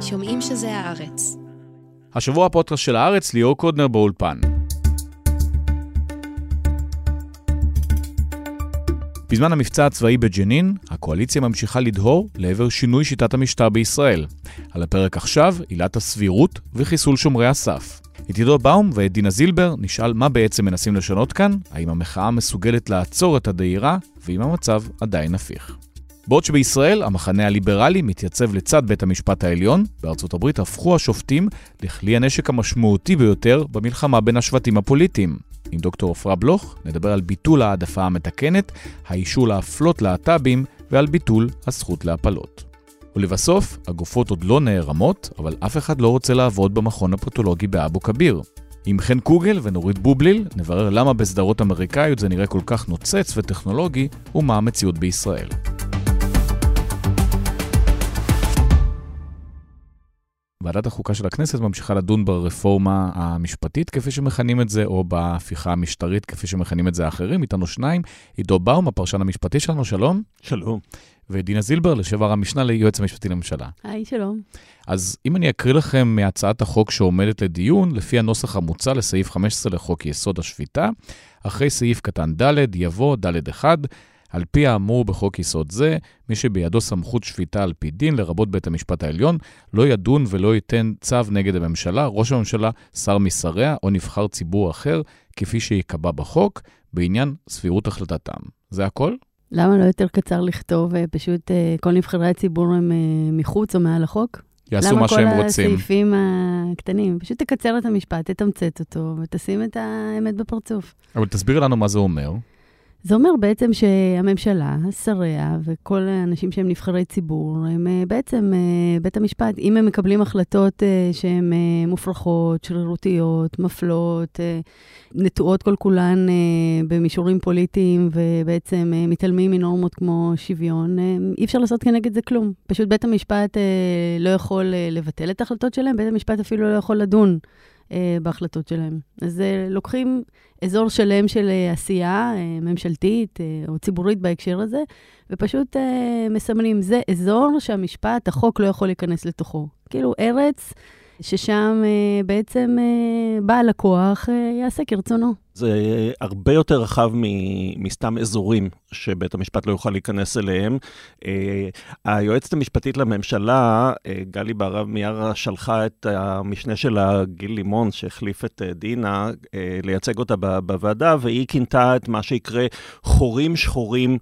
שומעים שזה הארץ. השבוע הפודקאסט של הארץ, ליאור קודנר באולפן. בזמן המבצע הצבאי בג'נין, הקואליציה ממשיכה לדהור לעבר שינוי שיטת המשטר בישראל. על הפרק עכשיו, עילת הסבירות וחיסול שומרי הסף. את עידו באום ואת דינה זילבר נשאל מה בעצם מנסים לשנות כאן, האם המחאה מסוגלת לעצור את הדהירה, ואם המצב עדיין הפיך. בעוד שבישראל המחנה הליברלי מתייצב לצד בית המשפט העליון, בארצות הברית הפכו השופטים לכלי הנשק המשמעותי ביותר במלחמה בין השבטים הפוליטיים. עם דוקטור עפרה בלוך נדבר על ביטול העדפה המתקנת, האישור להפלות להט"בים ועל ביטול הזכות להפלות. ולבסוף, הגופות עוד לא נערמות, אבל אף אחד לא רוצה לעבוד במכון הפתולוגי באבו כביר. עם חן קוגל ונורית בובליל נברר למה בסדרות אמריקאיות זה נראה כל כך נוצץ וטכנולוגי, ומה המציאות בישראל. ועדת החוקה של הכנסת ממשיכה לדון ברפורמה המשפטית, כפי שמכנים את זה, או בהפיכה המשטרית, כפי שמכנים את זה האחרים. איתנו שניים, עידו באום, הפרשן המשפטי שלנו, שלום. שלום. ודינה זילבר, לשעבר המשנה ליועץ המשפטי לממשלה. היי, שלום. אז אם אני אקריא לכם מהצעת החוק שעומדת לדיון, לפי הנוסח המוצע לסעיף 15 לחוק יסוד השפיטה, אחרי סעיף קטן ד' יבוא ד' 1, על פי האמור בחוק יסוד זה, מי שבידו סמכות שפיטה על פי דין, לרבות בית המשפט העליון, לא ידון ולא ייתן צו נגד הממשלה, ראש הממשלה, שר משריה או נבחר ציבור אחר, כפי שייקבע בחוק, בעניין סבירות החלטתם. זה הכל? למה לא יותר קצר לכתוב, אה, פשוט אה, כל נבחרי הציבור הם אה, מחוץ או מעל החוק? יעשו מה שהם רוצים. למה כל הסעיפים הקטנים? פשוט תקצר את המשפט, תתמצת אותו ותשים את האמת בפרצוף. אבל תסבירי לנו מה זה אומר. זה אומר בעצם שהממשלה, שריה וכל האנשים שהם נבחרי ציבור, הם אה, בעצם אה, בית המשפט, אם הם מקבלים החלטות אה, שהן מופרכות, שרירותיות, מפלות, נטועות כל כולן במישורים פוליטיים ובעצם מתעלמים מנורמות כמו שוויון, אי אפשר לעשות כנגד זה כלום. פשוט בית המשפט לא יכול לבטל את ההחלטות שלהם, בית המשפט אפילו לא יכול לדון. אה, בהחלטות שלהם. אז אה, לוקחים אזור שלם של אה, עשייה אה, ממשלתית אה, או ציבורית בהקשר הזה, ופשוט אה, מסמנים, זה אזור שהמשפט, החוק לא יכול להיכנס לתוכו. כאילו, ארץ ששם אה, בעצם אה, בעל הכוח אה, יעשה כרצונו. זה הרבה יותר רחב מסתם אזורים שבית המשפט לא יוכל להיכנס אליהם. היועצת המשפטית לממשלה, גלי בהרב מיארה, שלחה את המשנה שלה, גיל לימון, שהחליף את דינה, לייצג אותה בוועדה, והיא כינתה את מה שיקרה חורים שחורים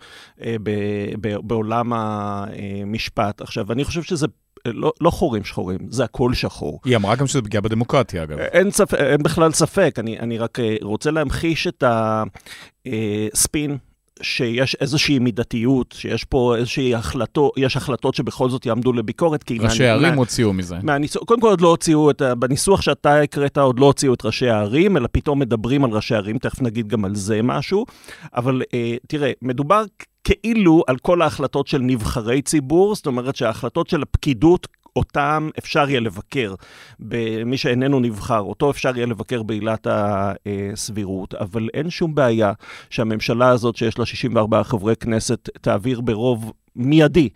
בעולם המשפט. עכשיו, אני חושב שזה לא, לא חורים שחורים, זה הכל שחור. היא אמרה גם שזה פגיעה בדמוקרטיה, אגב. אין, ספ... אין בכלל ספק, אני, אני רק אה, רוצה להמחיש את הספין. אה, שיש איזושהי מידתיות, שיש פה איזושהי החלטות, יש החלטות שבכל זאת יעמדו לביקורת, כי... ראשי הערים הוציאו מזה. מהניסוח, קודם כל עוד לא הוציאו את, בניסוח שאתה הקראת עוד לא הוציאו את ראשי הערים, אלא פתאום מדברים על ראשי הערים, תכף נגיד גם על זה משהו. אבל אה, תראה, מדובר כאילו על כל ההחלטות של נבחרי ציבור, זאת אומרת שההחלטות של הפקידות אותם אפשר יהיה לבקר, במי שאיננו נבחר, אותו אפשר יהיה לבקר בעילת הסבירות, אבל אין שום בעיה שהממשלה הזאת, שיש לה 64 חברי כנסת, תעביר ברוב מיידי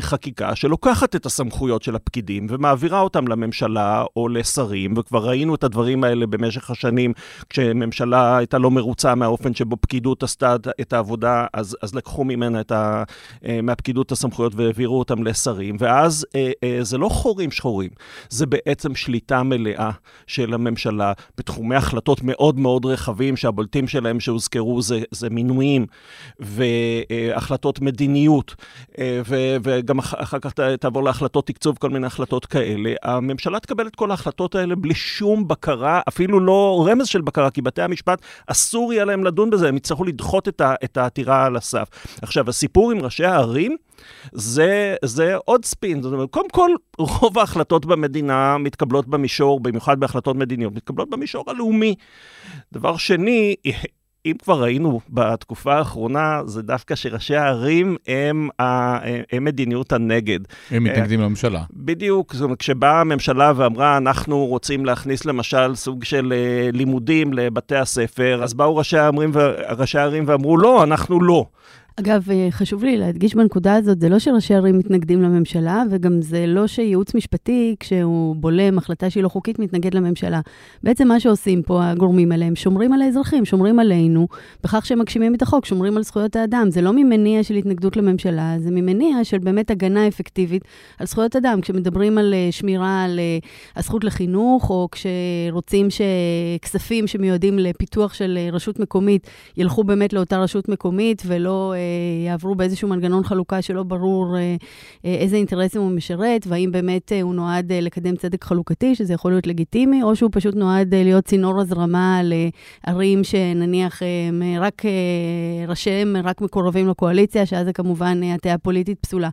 חקיקה שלוקחת את הסמכויות של הפקידים ומעבירה אותם לממשלה או לשרים, וכבר ראינו את הדברים האלה במשך השנים, כשממשלה הייתה לא מרוצה מהאופן שבו פקידות עשתה את העבודה, אז, אז לקחו ממנה את ה, אה, מהפקידות את הסמכויות והעבירו אותם לשרים, ואז אה, זה לא חורים שחורים, זה בעצם שליטה מלאה של הממשלה בתחומי החלטות מאוד מאוד רחבים, שהבולטים שלהם שהוזכרו זה, זה מינויים והחלטות מדיניות. ו, וגם אחר כך תעבור להחלטות תקצוב, כל מיני החלטות כאלה. הממשלה תקבל את כל ההחלטות האלה בלי שום בקרה, אפילו לא רמז של בקרה, כי בתי המשפט, אסור יהיה להם לדון בזה, הם יצטרכו לדחות את העתירה על הסף. עכשיו, הסיפור עם ראשי הערים, זה, זה עוד ספין. זאת אומרת, קודם כל, רוב ההחלטות במדינה מתקבלות במישור, במיוחד בהחלטות מדיניות, מתקבלות במישור הלאומי. דבר שני, אם כבר ראינו בתקופה האחרונה, זה דווקא שראשי הערים הם, הם מדיניות הנגד. הם מתנגדים לממשלה. בדיוק, זאת אומרת, כשבאה הממשלה ואמרה, אנחנו רוצים להכניס למשל סוג של אה, לימודים לבתי הספר, אז באו ראשי הערים, ראשי הערים ואמרו, לא, אנחנו לא. אגב, אה, חשוב לי להדגיש בנקודה הזאת, זה לא שראשי ערים מתנגדים לממשלה, וגם זה לא שייעוץ משפטי, כשהוא בולם החלטה שהיא לא חוקית, מתנגד לממשלה. בעצם מה שעושים פה הגורמים האלה, הם שומרים על האזרחים, שומרים עלינו, בכך שהם מגשימים את החוק, שומרים על זכויות האדם. זה לא ממניע של התנגדות לממשלה, זה ממניע של באמת הגנה אפקטיבית על זכויות אדם. כשמדברים על אה, שמירה על אה, הזכות לחינוך, או כשרוצים שכספים שמיועדים לפיתוח של רשות מקומית ילכו באמת לאותה רשות מקומית, ולא... יעברו באיזשהו מנגנון חלוקה שלא ברור אה, אה, איזה אינטרסים הוא משרת, והאם באמת אה, הוא נועד לקדם צדק חלוקתי, שזה יכול להיות לגיטימי, או שהוא פשוט נועד להיות צינור הזרמה לערים שנניח רק ראשיהם רק מקורבים לקואליציה, שאז זה כמובן הטיה פוליטית פסולה.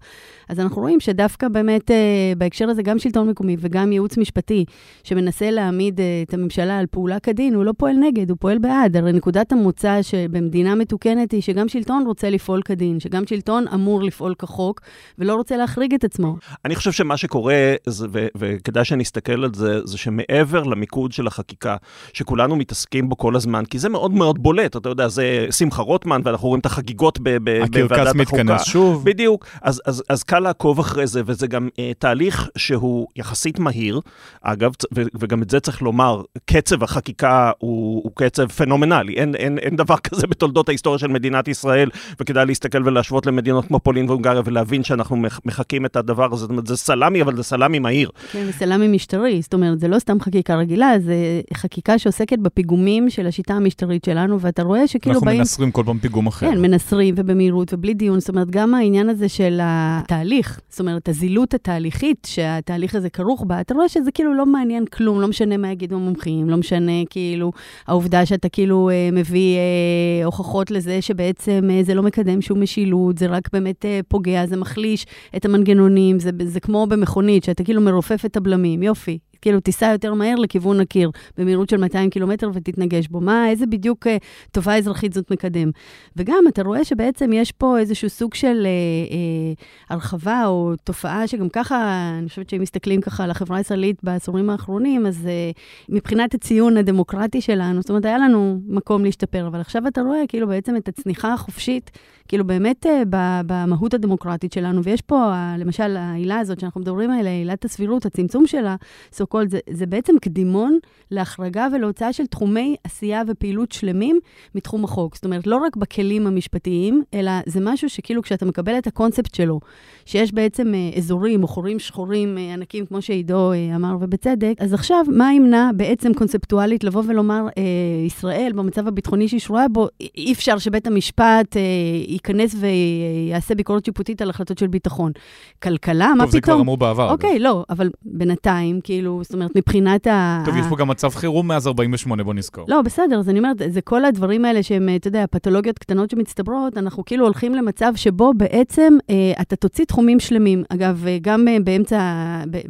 אז אנחנו רואים שדווקא באמת בהקשר הזה, גם שלטון מקומי וגם ייעוץ משפטי, שמנסה להעמיד את הממשלה על פעולה כדין, הוא לא פועל נגד, הוא פועל בעד. הרי נקודת המוצא שבמדינה מתוקנת היא שגם שלטון רוצה לפעול כדין, שגם שלטון אמור לפעול כחוק, ולא רוצה להחריג את עצמו. אני חושב שמה שקורה, זה, ו- וכדאי שנסתכל על זה, זה שמעבר למיקוד של החקיקה, שכולנו מתעסקים בו כל הזמן, כי זה מאוד מאוד בולט, אתה יודע, זה שמחה רוטמן, ואנחנו רואים את החגיגות ב- ב- בוועדת החוקה. הקרקס מתכנס שוב. בדיוק, אז, אז, אז קל לעקוב אחרי זה, וזה גם uh, תהליך שהוא יחסית מהיר. אגב, ו- וגם את זה צריך לומר, קצב החקיקה הוא, הוא קצב פנומנלי, אין, אין, אין דבר כזה בתולדות ההיסטוריה של מדינת ישראל, וכדאי להסתכל ולהשוות למדינות כמו פולין והונגריה ולהבין שאנחנו מחקים את הדבר הזה. זאת אומרת, זה סלאמי, אבל זה סלאמי מהיר. כן, זה סלאמי משטרי. זאת אומרת, זה לא סתם חקיקה רגילה, זה חקיקה שעוסקת בפיגומים של השיטה המשטרית שלנו, ואתה רואה שכאילו אנחנו באים... אנחנו מנסרים כל פעם פיגום אחר. כן, מנסרים ובמהירות ובלי דיון. זאת אומרת, גם העניין הזה של התהליך, זאת אומרת, הזילות התהליכית שהתהליך הזה כרוך בה, אתה רואה שזה כאילו לא מעניין כלום, לא משנה מה יגידו המומחים, לא משנה כאילו העובדה שאתה כאילו אה, מביא אה, הוכחות לזה שבעצם אה, זה לא מקדם שום משילות, זה רק באמת uh, פוגע, זה מחליש את המנגנונים, זה, זה כמו במכונית, שאתה כאילו מרופף את הבלמים, יופי, כאילו, תיסע יותר מהר לכיוון הקיר, במהירות של 200 קילומטר ותתנגש בו. מה, איזה בדיוק uh, טובה אזרחית זאת מקדם? וגם, אתה רואה שבעצם יש פה איזשהו סוג של uh, uh, הרחבה או תופעה שגם ככה, אני חושבת שאם מסתכלים ככה על החברה הישראלית בעשורים האחרונים, אז uh, מבחינת הציון הדמוקרטי שלנו, זאת אומרת, היה לנו מקום להשתפר, אבל עכשיו אתה רואה כאילו בעצם את הצניחה החופשית, כאילו באמת uh, במהות הדמוקרטית שלנו, ויש פה, למשל, העילה הזאת שאנחנו מדברים עליה, עילת הסבירות, הצמצום שלה, called, זה, זה בעצם קדימון להחרגה ולהוצאה של תחומי עשייה ופעילות שלמים מתחום החוק. זאת אומרת, לא רק בכלים המשפטיים, אלא זה משהו שכאילו כשאתה מקבל את הקונספט שלו, שיש בעצם אה, אזורים או חורים שחורים אה, ענקים, כמו שעידו אה, אמר, ובצדק, אז עכשיו, מה ימנע בעצם קונספטואלית לבוא ולומר, אה, ישראל, במצב הביטחוני שהיא שרויה בו, אי אפשר שבית המשפט אה, ייכנס ויעשה ביקורת שיפוטית על החלטות של ביטחון. כלכלה, טוב, מה פתאום? טוב, זה כבר אמרו בעבר. אוקיי, לא, אבל בינתיים, כאילו, זאת אומרת, מבחינת ה... טוב, יש פה גם מצב חירום מאז 48, בוא נזכור. לא, בסדר, אז אני אומרת, זה כל הדברים האלה שהם, אתה יודע, פתולוגיות קטנות שמצטברות, אנחנו כאילו הולכים למצב שבו בעצם אה, אתה תוציא תחומים שלמים. אגב, אה, גם אה, באמצע,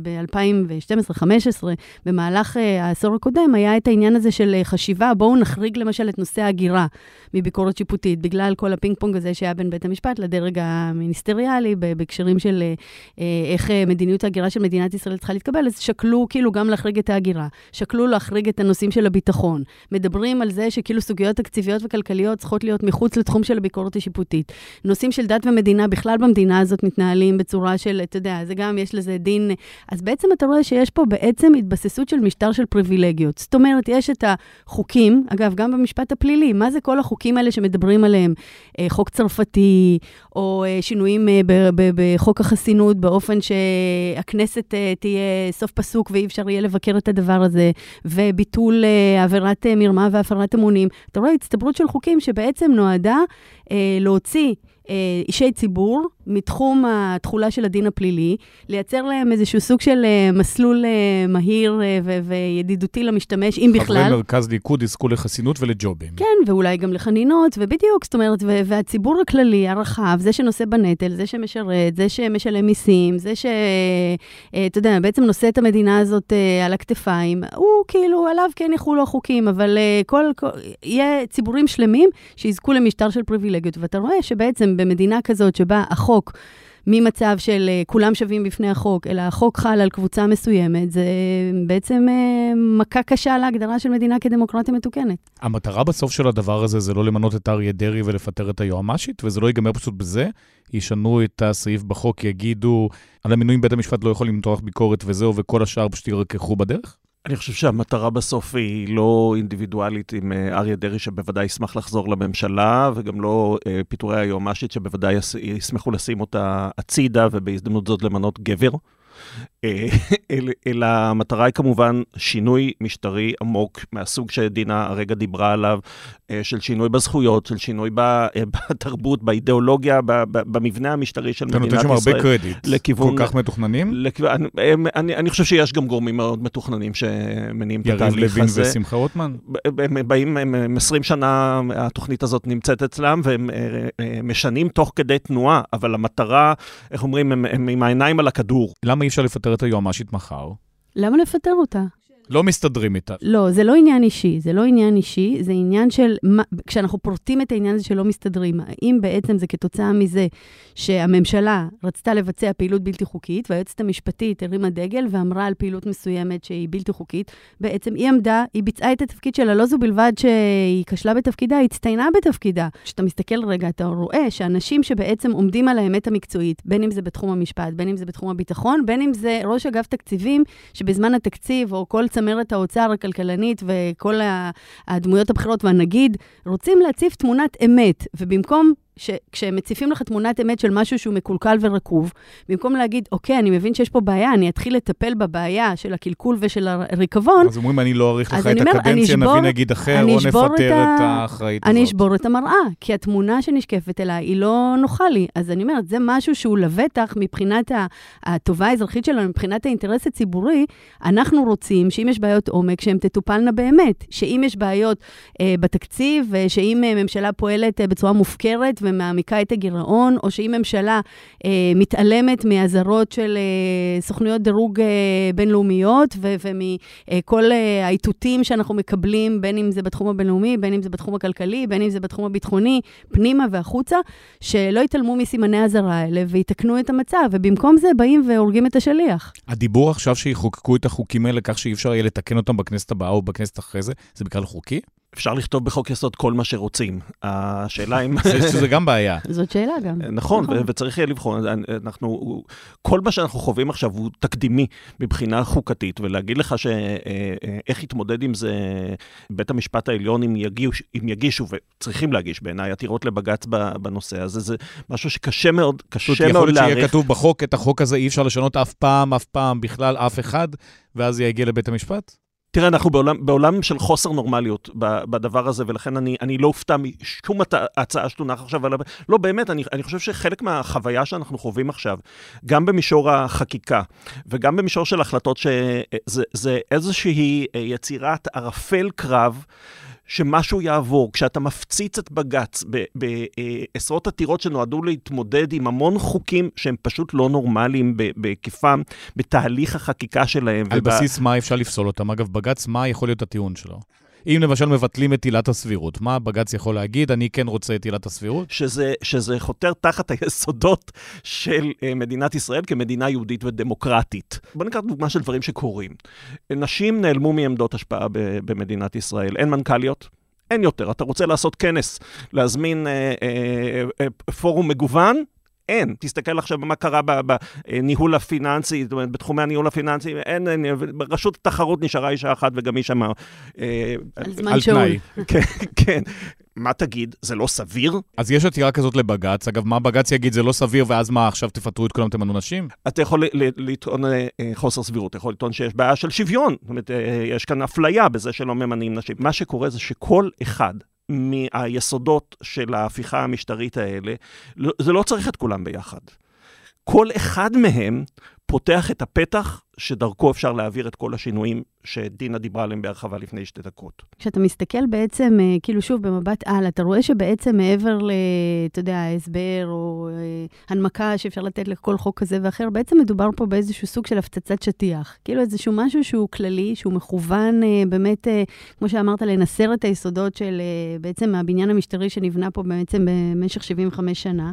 ב-2012-2015, במהלך אה, העשור הקודם, היה את העניין הזה של אה, חשיבה, בואו נחריג למשל את נושא ההגירה מביקורת שיפוטית, בגלל כל הפינג פונג הזה שהיה בין בית המשפט לדרג המיניסטריאלי, בהקשרים של אה, אה, איך אה, מדיניות ההגירה של מדינת ישראל צריכה להתקבל, אז שקלו כאילו גם להחריג את ההגירה, שקלו להחריג את הנושאים של הביטחון. מדברים על זה שכאילו סוגיות תקציביות וכלכליות צריכות להיות מחוץ לתחום של הביקורת השיפוטית. נושאים של דת ומדינה בכלל במדינה הזאת מתנהלים בצורה של, אתה יודע, זה גם, יש לזה דין... אז בעצם אתה רואה שיש פה בעצם התבססות של משטר של פריבילגיות. זאת אומרת, יש את החוקים, אגב, גם במשפט הפלילי, מה זה כל החוקים האלה שמדברים עליהם? אה, חוק צרפתי, או אה, שינויים אה, בחוק החסינות באופן שהכנסת תהיה סוף פסוק ואי אפשר יהיה לבקר את הדבר הזה, וביטול עבירת מרמה והפרת אמונים. אתה רואה הצטברות של חוקים שבעצם נועדה להוציא אישי ציבור מתחום התכולה של הדין הפלילי, לייצר להם איזשהו סוג של uh, מסלול uh, מהיר uh, ו- וידידותי למשתמש, אם בכלל. חברי מרכז ליכוד יזכו לחסינות ולג'ובים. כן, ואולי גם לחנינות, ובדיוק, זאת אומרת, והציבור הכללי, הרחב, זה שנושא בנטל, זה שמשרת, זה שמשלם מיסים, זה ש... אתה יודע, בעצם נושא את המדינה הזאת על הכתפיים, הוא כאילו, עליו כן יחולו החוקים, אבל כל, כל... יהיה ציבורים שלמים שיזכו למשטר של פריבילגיות, ואתה רואה שבעצם במדינה כזאת שבה החוק... ממצב של uh, כולם שווים בפני החוק, אלא החוק חל על קבוצה מסוימת, זה בעצם uh, מכה קשה להגדרה של מדינה כדמוקרטיה מתוקנת. המטרה בסוף של הדבר הזה זה לא למנות את אריה דרעי ולפטר את היועמ"שית, וזה לא ייגמר פשוט בזה. ישנו את הסעיף בחוק, יגידו, על המינויים בית המשפט לא יכול למתוח ביקורת וזהו, וכל השאר פשוט ירקחו בדרך? אני חושב שהמטרה בסוף היא לא אינדיבידואלית עם אה, אריה דרעי, שבוודאי ישמח לחזור לממשלה, וגם לא אה, פיטורי היועמ"שית, שבוודאי ישמחו לשים אותה הצידה, ובהזדמנות זאת למנות גבר. אה, אלא המטרה היא כמובן שינוי משטרי עמוק מהסוג שדינה הרגע דיברה עליו, של שינוי בזכויות, של שינוי אה, בתרבות, באידיאולוגיה, במבנה המשטרי של מדינת ישראל. אתה נותן שם הרבה קרדיט. לכיוון... כל כך מתוכננים? לכ... אני, אני, אני חושב שיש גם גורמים מאוד מתוכננים שמניעים את התהליך הזה. יריב לוין ושמחה רוטמן? הם באים, הם 20 שנה, התוכנית הזאת נמצאת אצלם, והם משנים תוך כדי תנועה, אבל המטרה, איך אומרים, הם, הם עם העיניים על הכדור. למה אי אפשר לפטר את היועמ"שית מחר? למה לפטר אותה? לא מסתדרים איתה. לא, זה לא עניין אישי, זה לא עניין אישי, זה עניין של, מה, כשאנחנו פורטים את העניין הזה שלא מסתדרים, האם בעצם זה כתוצאה מזה שהממשלה רצתה לבצע פעילות בלתי חוקית, והיועצת המשפטית הרימה דגל ואמרה על פעילות מסוימת שהיא בלתי חוקית, בעצם היא עמדה, היא ביצעה את התפקיד שלה, לא זו בלבד שהיא כשלה בתפקידה, היא הצטיינה בתפקידה. כשאתה מסתכל רגע, אתה רואה שאנשים שבעצם עומדים על האמת המקצועית, בין אם זה בתחום המשפט, בין אם זה בתחום הביטחון, בין אם זה ראש אגף תקציבים, שבזמן התקציב, או כל צמרת האוצר, הכלכלנית וכל הדמויות הבכירות והנגיד, רוצים להציף תמונת אמת, ובמקום שכשהם מציפים לך תמונת אמת של משהו שהוא מקולקל ורקוב, במקום להגיד, אוקיי, אני מבין שיש פה בעיה, אני אתחיל לטפל בבעיה של הקלקול ושל הריקבון. אז אומרים, אני לא אאריך לך את אומר, הקדנציה, נביא נגיד אחר, או נפטר את, את האחראית הזאת. אני אשבור את המראה, כי התמונה שנשקפת אליי היא לא נוחה לי. אז אני אומרת, זה משהו שהוא לבטח מבחינת הטובה האזרחית שלנו, מבחינת האינטרס הציבורי, אנחנו רוצים שאם יש בעיות עומק, שהן תטופלנה באמת. שאם יש בעיות אה, בתקציב, שאם אה, ממשלה פועלת אה, בצורה מופקרת, ומעמיקה את הגירעון, או שאם ממשלה אה, מתעלמת מאזהרות של אה, סוכנויות דירוג אה, בינלאומיות ו- ומכל אה, האיתותים שאנחנו מקבלים, בין אם זה בתחום הבינלאומי, בין אם זה בתחום הכלכלי, בין אם זה בתחום הביטחוני, פנימה והחוצה, שלא יתעלמו מסימני האזהרה האלה ויתקנו את המצב, ובמקום זה באים והורגים את השליח. הדיבור עכשיו שיחוקקו את החוקים האלה כך שאי אפשר יהיה לתקן אותם בכנסת הבאה או בכנסת אחרי זה, זה בכלל חוקי? אפשר לכתוב בחוק יסוד כל מה שרוצים. השאלה אם... זה גם בעיה. זאת שאלה גם. נכון, נכון. וצריך יהיה לבחון. אנחנו, כל מה שאנחנו חווים עכשיו הוא תקדימי מבחינה חוקתית, ולהגיד לך שאיך יתמודד עם זה בית המשפט העליון אם יגישו, אם יגישו וצריכים להגיש בעיניי עתירות לבג"ץ בנושא הזה, זה משהו שקשה מאוד, קשה מאוד להעריך. יכול להיות שיהיה כתוב בחוק, את החוק הזה אי אפשר לשנות אף פעם, אף פעם, בכלל, אף אחד, ואז זה יגיע לבית המשפט? תראה, אנחנו בעולם, בעולם של חוסר נורמליות בדבר הזה, ולכן אני, אני לא אופתע משום הצעה שתונח עכשיו עליו. לא, באמת, אני, אני חושב שחלק מהחוויה שאנחנו חווים עכשיו, גם במישור החקיקה וגם במישור של החלטות, שזה איזושהי יצירת ערפל קרב. שמשהו יעבור. כשאתה מפציץ את בג"ץ בעשרות עתירות שנועדו להתמודד עם המון חוקים שהם פשוט לא נורמליים בהיקפם, בתהליך החקיקה שלהם. על ובא... בסיס מה אפשר לפסול אותם? אגב, בג"ץ, מה יכול להיות הטיעון שלו? אם למשל מבטלים את עילת הסבירות, מה בג"ץ יכול להגיד? אני כן רוצה את עילת הסבירות? שזה, שזה חותר תחת היסודות של uh, מדינת ישראל כמדינה יהודית ודמוקרטית. בוא ניקח דוגמה של דברים שקורים. נשים נעלמו מעמדות השפעה במדינת ישראל. אין מנכ"ליות, אין יותר. אתה רוצה לעשות כנס, להזמין אה, אה, אה, פורום מגוון, אין. תסתכל עכשיו מה קרה בניהול הפיננסי, זאת אומרת, בתחומי הניהול הפיננסי, אין, אין, רשות התחרות נשארה אישה אחת וגם היא שמה... אה, על זמן שאול. כן, כן. מה תגיד, זה לא סביר? אז יש עתירה כזאת לבג"ץ. אגב, מה בג"ץ יגיד, זה לא סביר, ואז מה, עכשיו תפטרו את כולם, תמנו נשים? אתה יכול לטעון אה, חוסר סבירות, אתה יכול לטעון שיש בעיה של שוויון. זאת אומרת, אה, יש כאן אפליה בזה שלא ממנים נשים. מה שקורה זה שכל אחד מהיסודות של ההפיכה המשטרית האלה, לא, זה לא צריך את כולם ביחד. כל אחד מהם פותח את הפתח שדרכו אפשר להעביר את כל השינויים שדינה דיברה עליהם בהרחבה לפני שתי דקות. כשאתה מסתכל בעצם, אה, כאילו שוב, במבט על, אתה רואה שבעצם מעבר ל... אתה יודע, הסבר או אה, הנמקה שאפשר לתת לכל חוק כזה ואחר, בעצם מדובר פה באיזשהו סוג של הפצצת שטיח. כאילו איזשהו משהו שהוא כללי, שהוא מכוון אה, באמת, כמו שאמרת, לנסר את היסודות של בעצם הבניין המשטרי שנבנה פה בעצם במשך 75 שנה.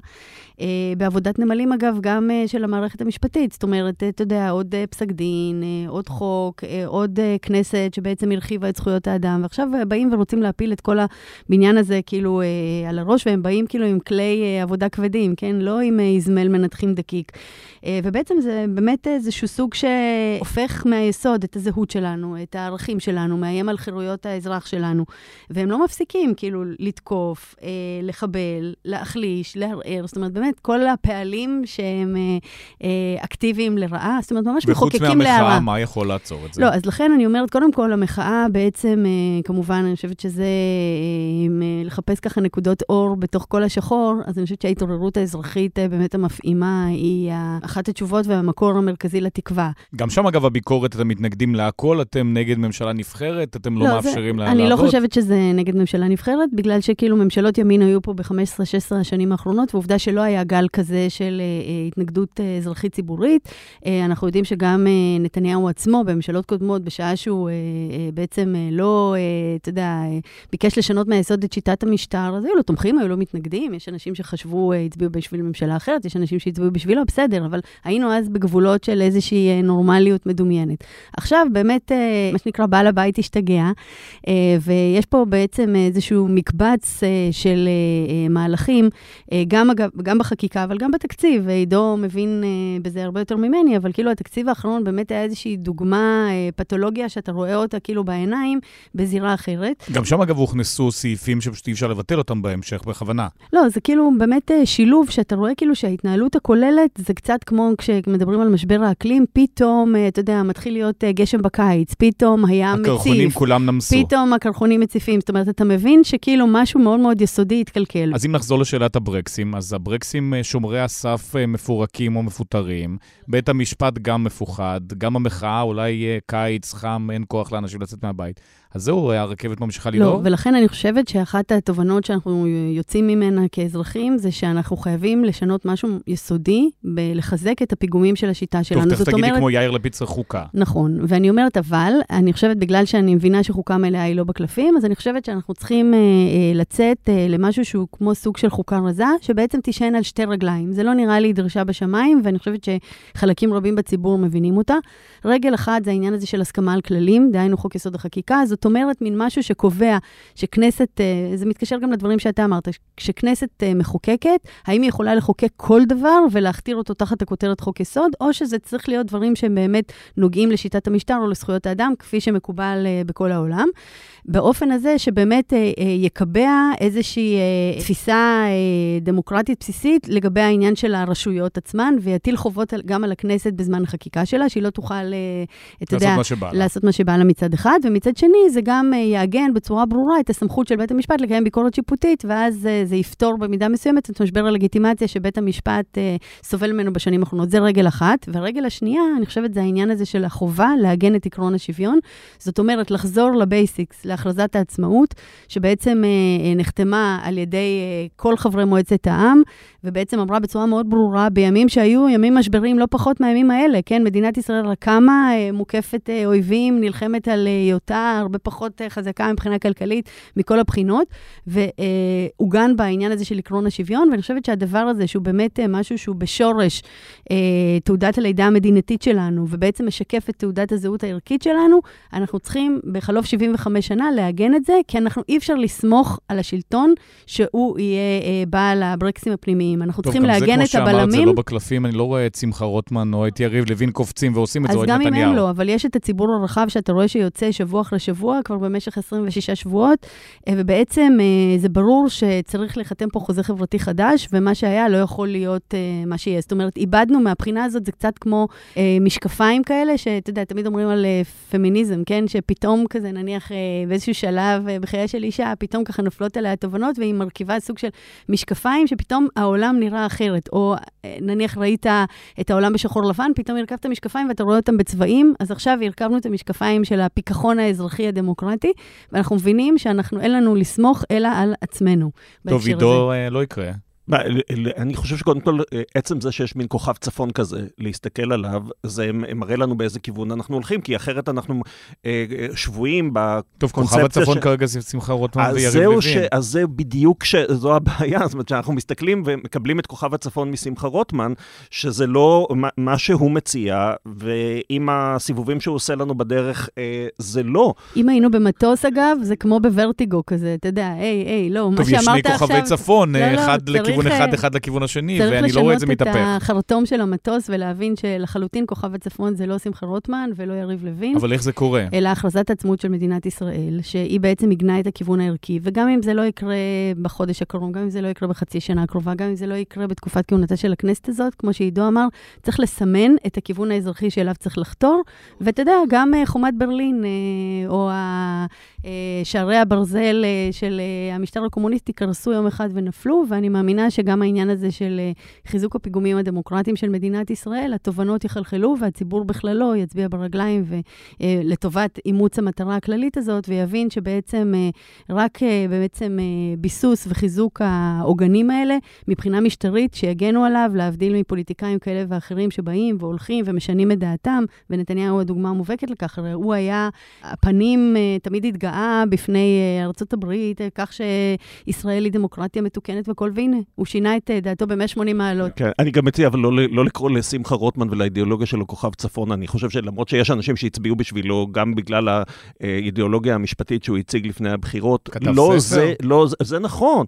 בעבודת נמלים, אגב, גם של המערכת המשפטית. זאת אומרת, אתה יודע, עוד פסק דין, עוד חוק, עוד כנסת שבעצם הרחיבה את זכויות האדם, ועכשיו באים ורוצים להפיל את כל הבניין הזה כאילו אה, על הראש, והם באים כאילו עם כלי אה, עבודה כבדים, כן? לא עם איזמל מנתחים דקיק. אה, ובעצם זה באמת איזשהו סוג שהופך מהיסוד את הזהות שלנו, את הערכים שלנו, מאיים על חירויות האזרח שלנו. והם לא מפסיקים כאילו לתקוף, אה, לחבל, להחליש, לערער. זאת אומרת, באמת, כל הפעלים שהם אה, אה, אקטיביים לרעה, זאת אומרת, ממש מחוקקים. וחוץ מהמחאה, מה יכול לעצור את זה? לא, אז לכן אני אומרת, קודם כל, המחאה בעצם, אה, כמובן, אני חושבת שזה, אה, לחפש ככה נקודות אור בתוך כל השחור, אז אני חושבת שההתעוררות האזרחית אה, באמת המפעימה היא אחת התשובות והמקור המרכזי לתקווה. גם שם, אגב, הביקורת, אתם מתנגדים להכל, אתם נגד ממשלה נבחרת, אתם לא, לא מאפשרים לה לעבוד? אני לא חושבת שזה נגד ממשלה נבחרת, בגלל שכאילו ממשלות ימין היו פה ב-15-16 השנים האחרונות, ועובדה שלא היה גל כזה של התנגדות אזרחית ציבורית. אנחנו יודעים שגם uh, נתניהו עצמו, בממשלות קודמות, בשעה שהוא uh, uh, בעצם לא, אתה יודע, ביקש לשנות מהיסוד את שיטת המשטר, אז היו לו תומכים, היו לו מתנגדים, יש אנשים שחשבו, הצביעו בשביל ממשלה אחרת, יש אנשים שהצביעו בשבילו, בסדר, אבל היינו אז בגבולות של איזושהי אה, נורמליות מדומיינת. עכשיו באמת, אה, מה שנקרא, בעל הבית השתגע, אה, ויש פה בעצם איזשהו מקבץ של מהלכים, גם, גם בחקיקה, אבל גם בתקציב. עידו מבין בזה הרבה יותר ממני, אבל כאילו התקציב האחרון באמת היה איזושהי דוגמה, פתולוגיה, שאתה רואה אותה כאילו בעיניים, בזירה אחרת. גם שם, אגב, הוכנסו סעיפים שפשוט אי אפשר לבטל אותם בהמשך, בכוונה. לא, זה כאילו באמת שילוב, שאתה רואה כאילו שההתנהלות הכוללת זה קצת כמו כשמדברים על משבר האקלים, פתאום, אה, אתה יודע, מתחיל להיות אה, גשם בקיץ, פתאום היה מציף. הקרחונים כולם נמסו. פתאום הקרחונים מציפים. זאת אומרת, אתה מבין שכאילו משהו מאוד מאוד יסודי התקלקל. אז אם נחזור לשאלת הברקסים, אז הברקסים, אה, שומרי הסף מפורקים או מפוטרים, בית המשפט גם מפוחד, גם המחאה, אולי קיץ, חם, אין כוח לאנשים לצאת מהבית. אז זהו, הרכבת ממשיכה לנהוג? לא, ולכן אני חושבת שאחת התובנות שאנחנו יוצאים ממנה כאזרחים, זה שאנחנו חייבים לשנות משהו יסודי, בלחזק את הפיגומים של השיטה שלנו. טוב, תכף תגידי אומרת... כמו יאיר לפיד צריך חוקה. נכון, ואני אומרת, אבל, אני חושבת, בגלל שאני מבינה שחוקה מלאה היא לא בקלפים, אז אני חושבת שאנחנו צריכים אה, אה, לצאת אה, למשהו שהוא כמו סוג של חוקה רזה, שבעצם תישען על שתי רגליים. זה לא נראה לי דרישה בשמיים, ואני חושבת שחלקים רבים בציבור מבינים אותה. רגל אחת זה העניין הזה של הסכמה על כללים, דהיינו חוק יסוד החקיקה, זאת אומרת, מין משהו שקובע שכנסת, אה, זה מתקשר גם לדברים שאתה אמרת, כשכנסת אה, מחוקקת, האם היא יכולה לחוקק כל דבר ולהכתיר אותו תחת הכותרת חוק יסוד, או שזה צריך להיות דברים שהם באמת נוגעים לשיטת המשטר או לזכויות האדם, כפי שמקובל אה, בכל העולם. באופן הזה שבאמת יקבע איזושהי תפיסה דמוקרטית בסיסית לגבי העניין של הרשויות עצמן, ויטיל חובות גם על הכנסת בזמן החקיקה שלה, שהיא לא תוכל, אתה יודע, לעשות מה שבא לה מצד אחד, ומצד שני, זה גם יעגן בצורה ברורה את הסמכות של בית המשפט לקיים ביקורת שיפוטית, ואז זה יפתור במידה מסוימת את משבר הלגיטימציה שבית המשפט סובל ממנו בשנים האחרונות. זה רגל אחת. והרגל השנייה, אני חושבת, זה העניין הזה של החובה לעגן את עקרון השוויון. זאת אומרת, לחזור לבייסיקס, להכרזת העצמאות, שבעצם אה, אה, נחתמה על ידי אה, כל חברי מועצת העם, ובעצם אמרה בצורה מאוד ברורה, בימים שהיו ימים משברים לא פחות מהימים האלה, כן? מדינת ישראל רק קמה, אה, מוקפת אה, אויבים, נלחמת על אה, היותה הרבה פחות אה, חזקה מבחינה כלכלית, מכל הבחינות, ועוגן אה, בעניין הזה של עקרון השוויון, ואני חושבת שהדבר הזה, שהוא באמת אה, משהו שהוא בשורש תעודת הלידה המדינתית שלנו, ובעצם משקף את תעודת הזהות הערכית שלנו, אנחנו צריכים בחלוף 75 שנה לעגן את זה, כי אנחנו אי אפשר לסמוך על השלטון שהוא יהיה בעל הברקסים הפנימיים. אנחנו טוב, צריכים לעגן את הבלמים. טוב, גם זה כמו שאמרת, זה לא בקלפים, אני לא רואה את שמחה רוטמן או את יריב לוין קופצים ועושים את זה, או את נתניהו. אז גם אם הם לא, אבל יש את הציבור הרחב שאתה רואה שיוצא שבוע אחרי שבוע, כבר במשך 26 שבועות, אה, ובעצם אה, זה ברור שצריך להיחתם פה חוזה חברתי חדש, ומה שהיה לא יכול להיות אה, מה שיהיה. זאת אומרת, איבדנו מהבחינה הזאת, זה קצת כמו משקפיים כאלה, שאתה יודע, תמיד אומרים על פמיניזם, כן? שפתאום כזה, נניח באיזשהו שלב בחיי של אישה, פתאום ככה נופלות עליה תובנות, והיא מרכיבה סוג של משקפיים, שפתאום העולם נראה אחרת. או נניח ראית את העולם בשחור לבן, פתאום הרכבת. משקפיים ואתה רואה אותם בצבעים, אז עכשיו הרכבנו את המשקפיים של הפיכחון האזרחי הדמוקרטי, ואנחנו מבינים שאנחנו, אין לנו לסמוך אלא על עצמנו. טוב, עידו אה, לא יקרה. אני חושב שקודם כל, עצם זה שיש מין כוכב צפון כזה, להסתכל עליו, זה מראה לנו באיזה כיוון אנחנו הולכים, כי אחרת אנחנו אה, שבויים בקונספציה... טוב, כוכב הצפון ש... כרגע זה שמחה רוטמן ויריב לוין. ש... אז זה בדיוק, ש... זו הבעיה, זאת אומרת שאנחנו מסתכלים ומקבלים את כוכב הצפון משמחה רוטמן, שזה לא מה שהוא מציע, ועם הסיבובים שהוא עושה לנו בדרך, אה, זה לא. אם היינו במטוס, אגב, זה כמו בוורטיגו כזה, אתה יודע, היי, היי, לא, מה שאמרת עכשיו... טוב, יש שני כוכבי צפון, לא, לא, אחד לכיוון לכיוון אחד, אחד לכיוון השני, ואני לא רואה את זה מתהפך. צריך לשנות את החרטום של המטוס ולהבין שלחלוטין כוכב הצפון זה לא שמחה רוטמן ולא יריב לוין. אבל איך זה קורה? אלא הכרזת העצמאות של מדינת ישראל, שהיא בעצם עיגנה את הכיוון הערכי, וגם אם זה לא יקרה בחודש הקרוב, גם אם זה לא יקרה בחצי שנה הקרובה, גם אם זה לא יקרה בתקופת כהונתה של הכנסת הזאת, כמו שעידו אמר, צריך לסמן את הכיוון האזרחי שאליו צריך לחתור, ואתה יודע, גם אה, חומת ברלין, אה, או אה, שערי הברזל של המשטר הקומוניסטי קרסו יום אחד ונפלו, ואני מאמינה שגם העניין הזה של אה, חיזוק הפיגומים הדמוקרטיים של מדינת ישראל, התובנות יחלחלו והציבור בכללו יצביע ברגליים לטובת אימוץ המטרה הכללית הזאת, ויבין שבעצם אה, רק אה, בעצם ביסוס וחיזוק העוגנים האלה, מבחינה משטרית, שיגנו עליו, להבדיל מפוליטיקאים כאלה ואחרים שבאים והולכים ומשנים את דעתם, ונתניהו הוא הדוגמה המובהקת לכך, הרי הוא היה, הפנים תמיד התגאה בפני ארצות הברית, כך שישראל היא דמוקרטיה מתוקנת וכל, והנה, הוא שינה את אה, דעתו ב-180 מעלות. כן, אני גם מציע, אבל לא, לא לקרוא לשמחה רוטמן ולאידיאולוגיה שלו כוכב צפון. אני חושב שלמרות שיש אנשים שהצביעו בשבילו, גם בגלל האידיאולוגיה המשפטית שהוא הציג לפני הבחירות, כתב לא ספר. זה, לא, זה נכון,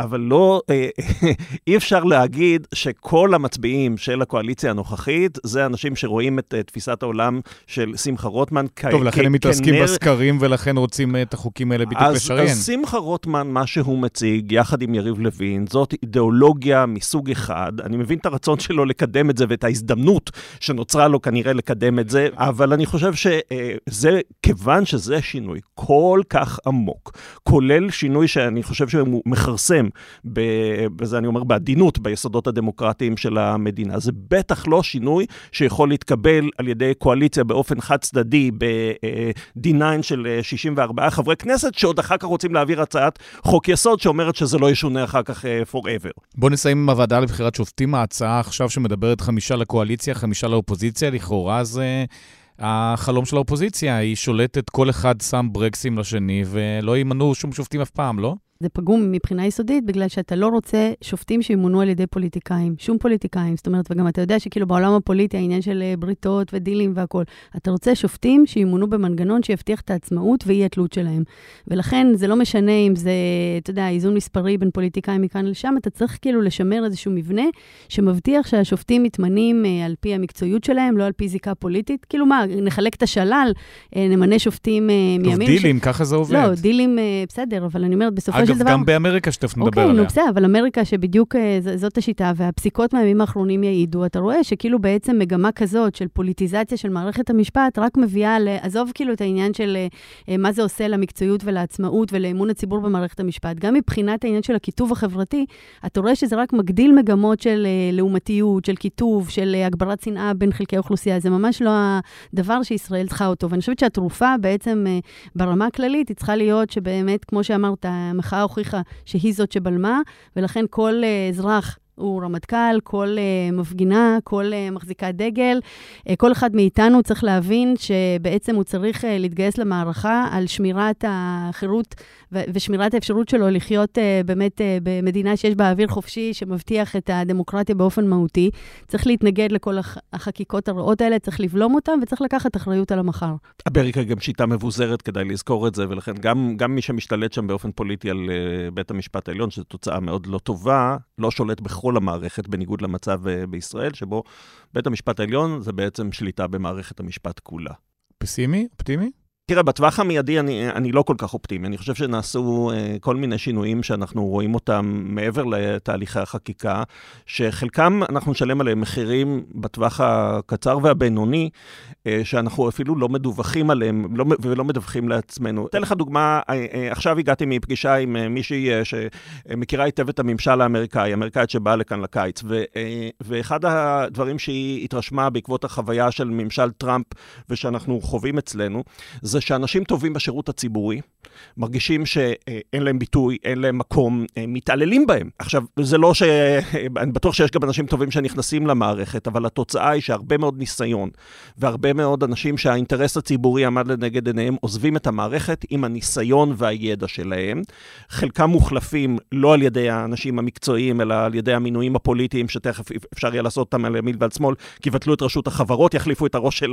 אבל לא, אה, אי אפשר להגיד שכל המצביעים של הקואליציה הנוכחית, זה אנשים שרואים את אה, תפיסת העולם של שמחה רוטמן כ- טוב, לכן הם מתעסקים כנר... בסקרים ולכן רוצים את החוקים האלה בדיוק לשריין. אז שמחה רוטמן, מה שהוא מציג, יחד עם יריב לוין, זאת אידיאולוגיה מסוג אחד. אני מבין את הרצון שלו לקדם את זה ואת ההזדמנות שנוצרה לו כנראה לקדם את זה, אבל אני חושב שזה, כיוון שזה שינוי כל כך עמוק, כולל שינוי שאני חושב שהוא מכרסם, בזה אני אומר בעדינות, ביסודות הדמוקרטיים של המדינה. זה בטח לא שינוי שיכול להתקבל על ידי קואליציה באופן חד צדדי ב-D9 של 64 חברי כנסת, שעוד אחר כך רוצים להעביר הצעת חוק יסוד שאומרת שזה לא ישונה אחר כך forever. בוא נסיים עם הוועדה לבחירת שופטים. ההצעה עכשיו שמדברת חמישה לקואליציה, חמישה לאופוזיציה, לכאורה זה... החלום של האופוזיציה, היא שולטת, כל אחד שם ברקסים לשני, ולא ימנו שום שופטים אף פעם, לא? זה פגום מבחינה יסודית, בגלל שאתה לא רוצה שופטים שימונו על ידי פוליטיקאים, שום פוליטיקאים. זאת אומרת, וגם אתה יודע שכאילו בעולם הפוליטי, העניין של אה, בריתות ודילים והכול, אתה רוצה שופטים שימונו במנגנון שיבטיח את העצמאות ואי התלות שלהם. ולכן זה לא משנה אם זה, אתה יודע, איזון מספרי בין פוליטיקאים מכאן לשם, אתה צריך כאילו לשמר איזשהו מבנה שמבטיח שהשופטים מתמנים אה, על פי המקצועיות שלהם, לא על פי זיקה פוליטית. כאילו מה, נחלק את השלל, אה, נמנה שופטים אה, מימין... טוב, דילים, ש... ככה זה עובד. לא, דילים, אה, בסדר, אבל אני אומרת, בסופו אגב, גם באמריקה שתכף נדבר אוקיי, עליה. אוקיי, נו בסדר, אבל אמריקה שבדיוק אה, זאת השיטה, והפסיקות מהימים האחרונים יעידו, אתה רואה שכאילו בעצם מגמה כזאת של פוליטיזציה של מערכת המשפט, רק מביאה, עזוב כאילו את העניין של אה, מה זה עושה למקצועיות ולעצמאות ולאמון הציבור במערכת המשפט. גם מבחינת העניין של הקיטוב החברתי, אתה רואה שזה רק מגדיל מגמות של אה, לעומתיות, של קיטוב, של הגברת שנאה בין חלקי האוכלוסייה. זה ממש לא הדבר שישראל צריכה אותו. ואני חושבת שהתרופה בעצם ברמה הכללית, היא צריכה להיות שבאמת, כמו שאמרת, המחאה הוכיחה שהיא זאת שבלמה, ולכן כל uh, אזרח הוא רמטכ"ל, כל uh, מפגינה, כל uh, מחזיקת דגל. Uh, כל אחד מאיתנו צריך להבין שבעצם הוא צריך uh, להתגייס למערכה על שמירת החירות ו- ושמירת האפשרות שלו לחיות uh, באמת uh, במדינה שיש בה אוויר חופשי, שמבטיח את הדמוקרטיה באופן מהותי. צריך להתנגד לכל הח- החקיקות הרעות האלה, צריך לבלום אותן וצריך לקחת אחריות על המחר. אמריקה גם שיטה מבוזרת, כדאי לזכור את זה, ולכן גם, גם מי שמשתלט שם באופן פוליטי על uh, בית המשפט העליון, שזו תוצאה מאוד לא טובה, לא שולט בכל המערכת, בניגוד למצב uh, בישראל, שבו בית המשפט העליון זה בעצם שליטה במערכת המשפט כולה. פסימי? אופטימי? תראה, בטווח המיידי אני, אני לא כל כך אופטימי. אני חושב שנעשו uh, כל מיני שינויים שאנחנו רואים אותם מעבר לתהליכי החקיקה, שחלקם אנחנו נשלם עליהם מחירים בטווח הקצר והבינוני, uh, שאנחנו אפילו לא מדווחים עליהם לא, ולא מדווחים לעצמנו. אתן לך דוגמה, uh, uh, עכשיו הגעתי מפגישה עם uh, מישהי uh, שמכירה היטב את הממשל האמריקאי, אמריקאית שבאה לכאן לקיץ, ו, uh, ואחד הדברים שהיא התרשמה בעקבות החוויה של ממשל טראמפ ושאנחנו חווים אצלנו, זה שאנשים טובים בשירות הציבורי מרגישים שאין להם ביטוי, אין להם מקום, מתעללים בהם. עכשיו, זה לא ש... אני בטוח שיש גם אנשים טובים שנכנסים למערכת, אבל התוצאה היא שהרבה מאוד ניסיון והרבה מאוד אנשים שהאינטרס הציבורי עמד לנגד עיניהם עוזבים את המערכת עם הניסיון והידע שלהם. חלקם מוחלפים לא על ידי האנשים המקצועיים, אלא על ידי המינויים הפוליטיים, שתכף אפשר יהיה לעשות אותם על ימין ועל שמאל, כי יבטלו את רשות החברות, יחליפו את הראש של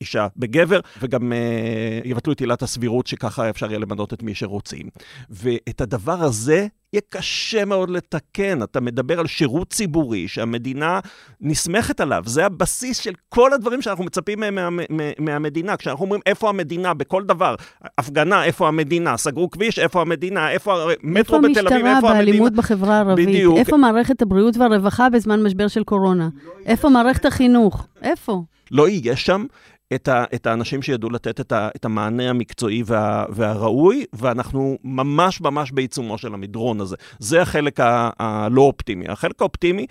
האישה בגבר, וגם uh, יבטלו את עילת הסבירות, שככה אפשר יהיה למנות את מי שרוצים. ואת הדבר הזה יהיה קשה מאוד לתקן. אתה מדבר על שירות ציבורי שהמדינה נסמכת עליו. זה הבסיס של כל הדברים שאנחנו מצפים מהם מה, מה, מהמדינה. כשאנחנו אומרים איפה המדינה בכל דבר, הפגנה, איפה המדינה, סגרו כביש, איפה המדינה, איפה מטרו בתל אביב, איפה המדינה. איפה המשטרה באלימות בחברה הערבית? בדיוק. איפה מערכת הבריאות והרווחה בזמן משבר של קורונה? איפה מערכת החינוך? איפה? לא יהיה שם את, ה, את האנשים שידעו לתת את, ה, את המענה המקצועי וה, והראוי, ואנחנו ממש ממש בעיצומו של המדרון הזה. זה החלק הלא אופטימי. החלק האופטימי,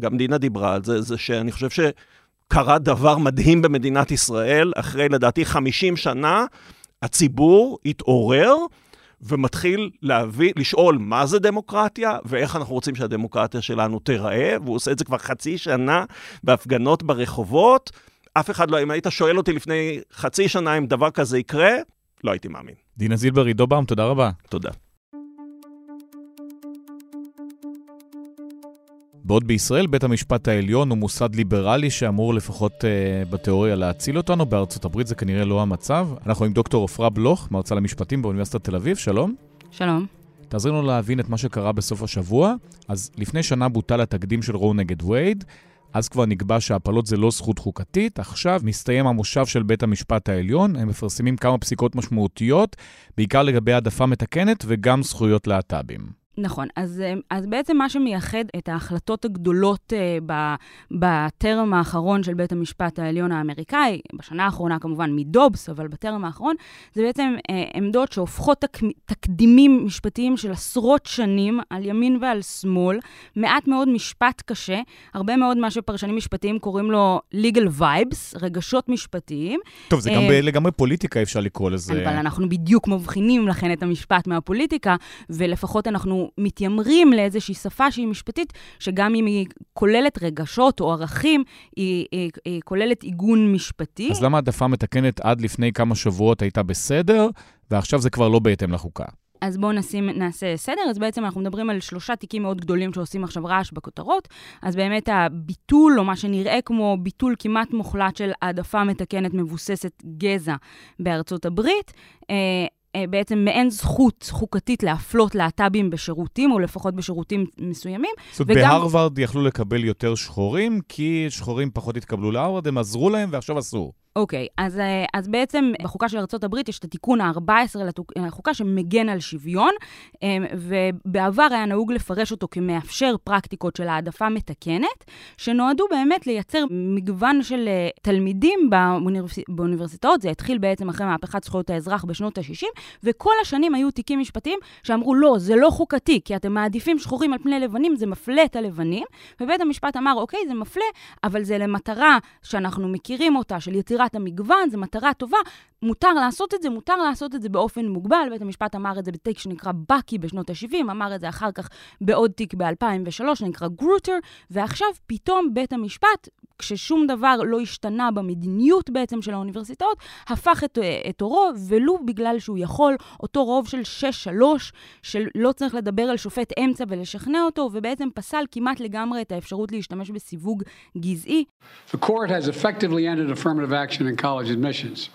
גם דינה דיברה על זה, זה שאני חושב שקרה דבר מדהים במדינת ישראל, אחרי לדעתי 50 שנה, הציבור התעורר. ומתחיל להביא, לשאול מה זה דמוקרטיה ואיך אנחנו רוצים שהדמוקרטיה שלנו תיראה, והוא עושה את זה כבר חצי שנה בהפגנות ברחובות. אף אחד לא, אם היית שואל אותי לפני חצי שנה אם דבר כזה יקרה, לא הייתי מאמין. דינה זילבר, עידו באום, תודה רבה. תודה. בעוד בישראל בית המשפט העליון הוא מוסד ליברלי שאמור לפחות uh, בתיאוריה להציל אותנו, בארצות הברית זה כנראה לא המצב. אנחנו עם דוקטור עפרה בלוך, מרצה למשפטים באוניברסיטת תל אביב, שלום. שלום. תעזרי לנו להבין את מה שקרה בסוף השבוע. אז לפני שנה בוטל התקדים של רו נגד וייד, אז כבר נקבע שהפלות זה לא זכות חוקתית. עכשיו מסתיים המושב של בית המשפט העליון, הם מפרסמים כמה פסיקות משמעותיות, בעיקר לגבי העדפה מתקנת וגם זכויות להט"בים. נכון, אז, אה, אז בעצם מה שמייחד את ההחלטות הגדולות uh, בטרם האחרון של בית המשפט העליון האמריקאי, בשנה האחרונה כמובן מדובס, אבל בטרם האחרון, זה בעצם uh, עמדות שהופכות תק, תקדימים משפטיים של עשרות שנים על ימין ועל שמאל, מעט מאוד משפט קשה, הרבה מאוד מה שפרשנים משפטיים קוראים לו legal vibes, רגשות משפטיים. טוב, זה uh, גם ב- לגמרי פוליטיקה אפשר לקרוא לזה. אבל אנחנו בדיוק מבחינים לכן את המשפט מהפוליטיקה, ולפחות אנחנו מתיימרים לאיזושהי שפה שהיא משפטית, שגם אם היא כוללת רגשות או ערכים, היא, היא, היא כוללת עיגון משפטי. אז למה העדפה מתקנת עד לפני כמה שבועות הייתה בסדר, ועכשיו זה כבר לא בהתאם לחוקה? אז בואו נשים, נעשה סדר. אז בעצם אנחנו מדברים על שלושה תיקים מאוד גדולים שעושים עכשיו רעש בכותרות. אז באמת הביטול, או מה שנראה כמו ביטול כמעט מוחלט של העדפה מתקנת מבוססת גזע בארצות הברית. אה, בעצם מעין זכות חוקתית להפלות להט"בים בשירותים, או לפחות בשירותים מסוימים. זאת אומרת, וגם... בהרווארד יכלו לקבל יותר שחורים, כי שחורים פחות התקבלו להרווארד, הם עזרו להם ועכשיו אסור. אוקיי, okay, אז, אה, אז בעצם בחוקה של ארה"ב יש את התיקון ה-14 לחוקה שמגן על שוויון, אה, ובעבר היה נהוג לפרש אותו כמאפשר פרקטיקות של העדפה מתקנת, שנועדו באמת לייצר מגוון של אה, תלמידים באוניברס... באוניברסיטאות, זה התחיל בעצם אחרי מהפכת זכויות האזרח בשנות ה-60, וכל השנים היו תיקים משפטיים שאמרו, לא, זה לא חוקתי, כי אתם מעדיפים שחורים על פני לבנים, זה מפלה את הלבנים, ובית המשפט אמר, אוקיי, זה מפלה, אבל זה למטרה שאנחנו מכירים אותה, של יצירת מטרת המגוון, זו מטרה טובה, מותר לעשות את זה, מותר לעשות את זה באופן מוגבל. בית המשפט אמר את זה בתיק שנקרא בקי בשנות ה-70, אמר את זה אחר כך בעוד תיק ב-2003 שנקרא גרוטר, ועכשיו פתאום בית המשפט, כששום דבר לא השתנה במדיניות בעצם של האוניברסיטאות, הפך את, את אורו, ולו בגלל שהוא יכול, אותו רוב של 6-3, שלא צריך לדבר על שופט אמצע ולשכנע אותו, ובעצם פסל כמעט לגמרי את האפשרות להשתמש בסיווג גזעי. The court has effectively ended affirmative action in college admissions.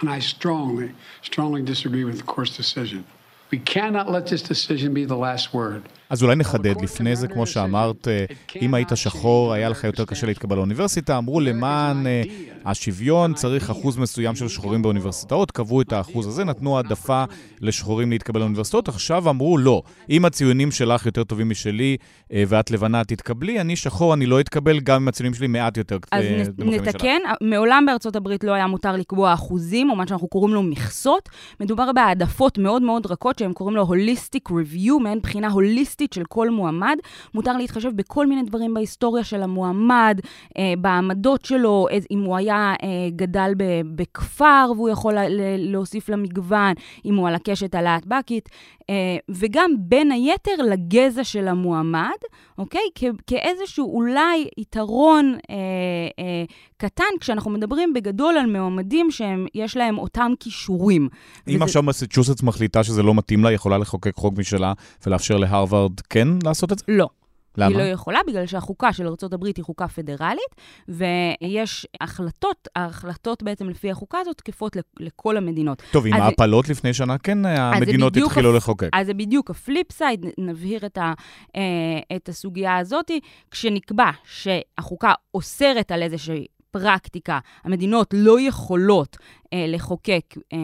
And I strongly, strongly disagree with the court's decision. We cannot let this decision be the last word. אז אולי נחדד לפני זה, כמו שאמרת, אה, אם היית שחור, היה לך יותר קשה להתקבל לאוניברסיטה. אמרו למען אה, השוויון צריך אחוז מסוים של שחורים באוניברסיטאות, קבעו את האחוז הזה, נתנו העדפה לשחורים להתקבל לאוניברסיטאות. עכשיו אמרו, לא, אם הציונים שלך יותר טובים משלי אה, ואת לבנה, תתקבלי, אני שחור, אני לא אתקבל, גם אם הציונים שלי מעט יותר אז נתקן, מעולם בארצות הברית לא היה מותר לקבוע אחוזים, או מה שאנחנו קוראים לו מכסות. מדובר בהעדפות מאוד מאוד רכות, שהם קוראים לו הוליסטיק ריוויו, מעין בחינה הוליסטית של כל מועמד. מותר להתחשב בכל מיני דברים בהיסטוריה של המועמד, אה, בעמדות שלו, אם הוא היה אה, גדל בכפר והוא יכול להוסיף למגוון, אם הוא על הקשת הלהטב"קית, אה, וגם בין היתר לגזע של המועמד, אוקיי? כ- כאיזשהו אולי יתרון אה, אה, קטן, כשאנחנו מדברים בגדול על מועמדים שיש להם אותם כישורים. אם וזה... עכשיו מסצ'וסטס מחליטה שזה לא מתאים לה, היא יכולה לחוקק חוק משלה ולאפשר להרווארד כן לעשות את זה? לא. למה? היא לא יכולה, בגלל שהחוקה של ארה"ב היא חוקה פדרלית, ויש החלטות, ההחלטות בעצם לפי החוקה הזאת תקפות לכל המדינות. טוב, עם ההפלות לפני שנה, כן, המדינות התחילו לחוקק. אז זה בדיוק ה flip side, נבהיר את, ה, אה, את הסוגיה הזאת, כשנקבע שהחוקה אוסרת על איזושהי פרקטיקה, המדינות לא יכולות אה, לחוקק אה,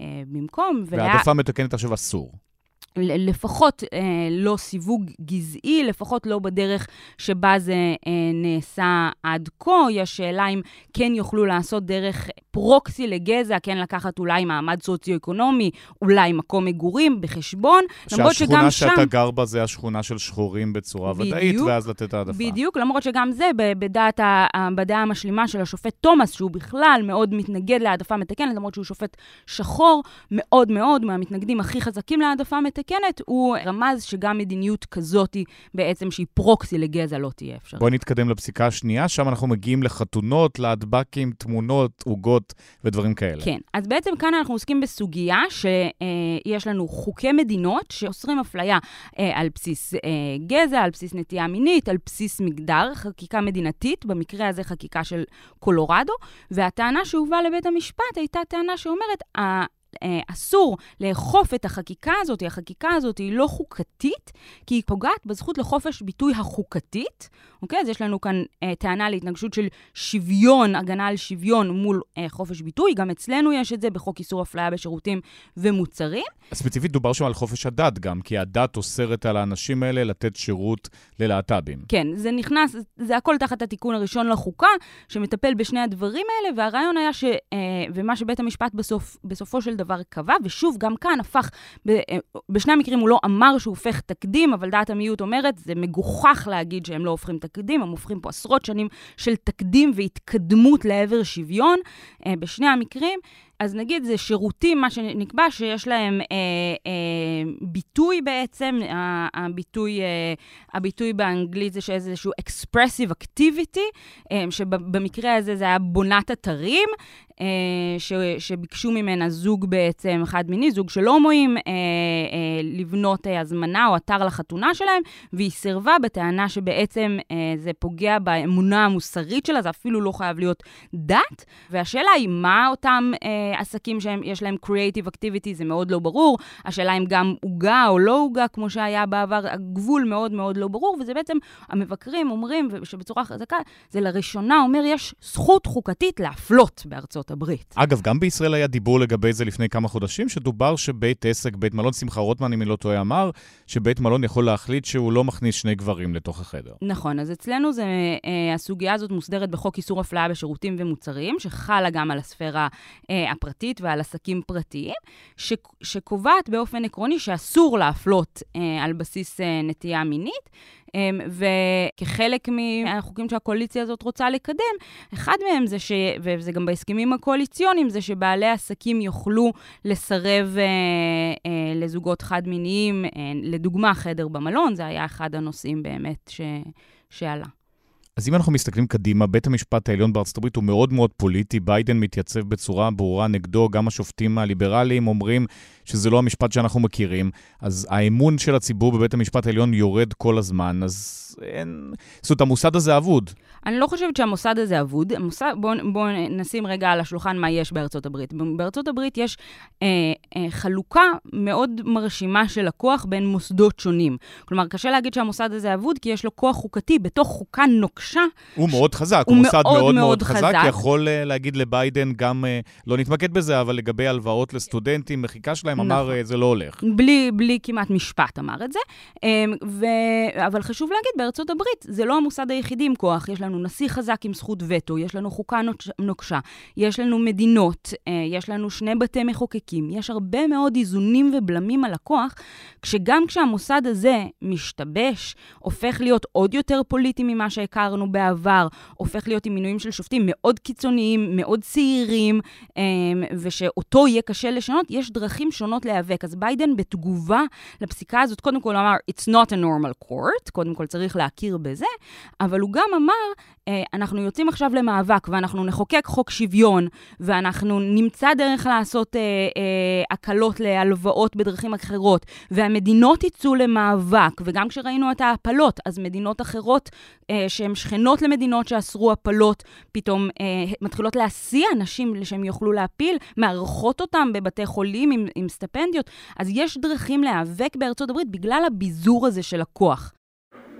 אה, במקום. והעדפה. מתקנת עכשיו אסור. לפחות אה, לא סיווג גזעי, לפחות לא בדרך שבה זה אה, נעשה עד כה. יש שאלה אם כן יוכלו לעשות דרך פרוקסי לגזע, כן לקחת אולי מעמד סוציו-אקונומי, אולי מקום מגורים בחשבון, למרות שגם שם... שהשכונה שאתה גר בה זה השכונה של שחורים בצורה בדיוק, ודאית, ואז לתת העדפה. בדיוק, למרות שגם זה בדעת, בדעה המשלימה של השופט תומאס, שהוא בכלל מאוד מתנגד להעדפה מתקנת, למרות שהוא שופט שחור, מאוד מאוד מהמתנגדים הכי חזקים להעדפה מתקנת, הוא רמז שגם מדיניות כזאת, בעצם שהיא פרוקסי לגזע, לא תהיה אפשרית. בואי נתקדם לפסיקה השנייה, שם אנחנו מגיעים לחתונות, להדבקים, תמונות, עוגות. זכויות ודברים כאלה. כן, אז בעצם כאן אנחנו עוסקים בסוגיה שיש לנו חוקי מדינות שאוסרים אפליה אה, על בסיס אה, גזע, על בסיס נטייה מינית, על בסיס מגדר, חקיקה מדינתית, במקרה הזה חקיקה של קולורדו, והטענה שהובאה לבית המשפט הייתה טענה שאומרת, אסור לאכוף את החקיקה הזאת, החקיקה הזאת היא לא חוקתית, כי היא פוגעת בזכות לחופש ביטוי החוקתית, אוקיי? אז יש לנו כאן אה, טענה להתנגשות של שוויון, הגנה על שוויון מול אה, חופש ביטוי, גם אצלנו יש את זה בחוק איסור אפליה בשירותים ומוצרים. ספציפית דובר שם על חופש הדת גם, כי הדת אוסרת על האנשים האלה לתת שירות ללהט"בים. כן, זה נכנס, זה הכל תחת התיקון הראשון לחוקה, שמטפל בשני הדברים האלה, והרעיון היה ש... אה, ומה שבית המשפט בסוף, בסופו של דבר קבע, ושוב, גם כאן הפך, אה, בשני המקרים הוא לא אמר שהוא הופך תקדים, אבל דעת המיעוט אומרת, זה מגוחך להגיד שהם לא הופכים תקדים, הם הופכים פה עשרות שנים של תקדים והתקדמות לעבר שוויון. אה, בשני המקרים, אז נגיד זה שירותים, מה שנקבע, שיש להם אה, אה, ביטוי בעצם, הביטוי, אה, הביטוי באנגלית זה שאיזשהו expressive activity, אה, שבמקרה הזה זה היה בונת אתרים, אה, ש, שביקשו ממנה זוג בעצם חד מיני, זוג של הומואים, אה, אה, לבנות אה, הזמנה או אתר לחתונה שלהם, והיא סירבה בטענה שבעצם אה, זה פוגע באמונה המוסרית שלה, זה אפילו לא חייב להיות דת. והשאלה היא, מה אותם אה, עסקים שיש להם creative activity, זה מאוד לא ברור. השאלה אם גם עוגה או לא עוגה, כמו שהיה בעבר, הגבול מאוד מאוד לא ברור, וזה בעצם, המבקרים אומרים, שבצורה חזקה, זה לראשונה אומר, יש זכות חוקתית להפלות בארצות הברית. אגב, גם בישראל היה דיבור לגבי זה לפני כמה חודשים, שדובר שבית עסק, בית מלון, שמחה רוטמן, אם אני לא טועה, אמר שבית מלון יכול להחליט שהוא לא מכניס שני גברים לתוך החדר. נכון, אז אצלנו זה, אה, הסוגיה הזאת מוסדרת בחוק איסור אפליה בשירותים ומוצרים, שחלה גם על הספירה אה, הפרטית ועל עסקים פרטיים, ש, שקובעת באופן עקרוני שאסור להפלות אה, על בסיס אה, נטייה מינית. אמ, וכחלק מהחוקים שהקואליציה הזאת רוצה לקדם, אחד מהם זה ש... וזה גם בהסכמים הקואליציוניים, זה שבעלי עסקים יוכלו לסרב אה, אה, לזוגות חד-מיניים, אה, לדוגמה, חדר במלון, זה היה אחד הנושאים באמת ש... שעלה. אז אם אנחנו מסתכלים קדימה, בית המשפט העליון בארצות הברית הוא מאוד מאוד פוליטי, ביידן מתייצב בצורה ברורה נגדו, גם השופטים הליברליים אומרים שזה לא המשפט שאנחנו מכירים, אז האמון של הציבור בבית המשפט העליון יורד כל הזמן, אז אין... זאת אומרת, המוסד הזה אבוד. אני לא חושבת שהמוסד הזה אבוד. בואו בוא נשים רגע על השולחן מה יש בארצות הברית. בארצות הברית יש אה, אה, חלוקה מאוד מרשימה של הכוח בין מוסדות שונים. כלומר, קשה להגיד שהמוסד הזה אבוד, כי יש לו כוח חוקתי בתוך חוקה נוקשה. הוא ש... מאוד חזק, הוא, מוסד מאוד מאוד, מאוד חזק. חזק. יכול uh, להגיד לביידן גם, uh, לא נתמקד בזה, אבל לגבי הלוואות לסטודנטים, מחיקה שלהם, נכון. אמר, uh, זה לא הולך. בלי, בלי כמעט משפט אמר את זה. Um, ו... אבל חשוב להגיד, בארצות הברית זה לא המוסד היחידי עם כוח. יש לנו נשיא חזק עם זכות וטו, יש לנו חוקה נוקשה, יש לנו מדינות, uh, יש לנו שני בתי מחוקקים, יש הרבה מאוד איזונים ובלמים על הכוח, כשגם כשהמוסד הזה משתבש, הופך להיות עוד יותר פוליטי ממה שהכרנו בעבר, הופך להיות עם מינויים של שופטים מאוד קיצוניים, מאוד צעירים, um, ושאותו יהיה קשה לשנות, יש דרכים שונות להיאבק. אז ביידן בתגובה לפסיקה הזאת, קודם כל אמר, It's not a normal court, קודם כל צריך להכיר בזה, אבל הוא גם אמר, אה, אנחנו יוצאים עכשיו למאבק ואנחנו נחוקק חוק שוויון, ואנחנו נמצא דרך לעשות אה, אה, הקלות להלוואות בדרכים אחרות, והמדינות יצאו למאבק, וגם כשראינו את ההפלות, אז מדינות אחרות אה, שהן שכנות למדינות שאסרו הפלות, פתאום אה, מתחילות להסיע אנשים שהם יוכלו להפיל, מארחות אותם בבתי חולים עם, עם סטפנדיות. אז יש דרכים להיאבק בארצות הברית בגלל הביזור הזה של הכוח.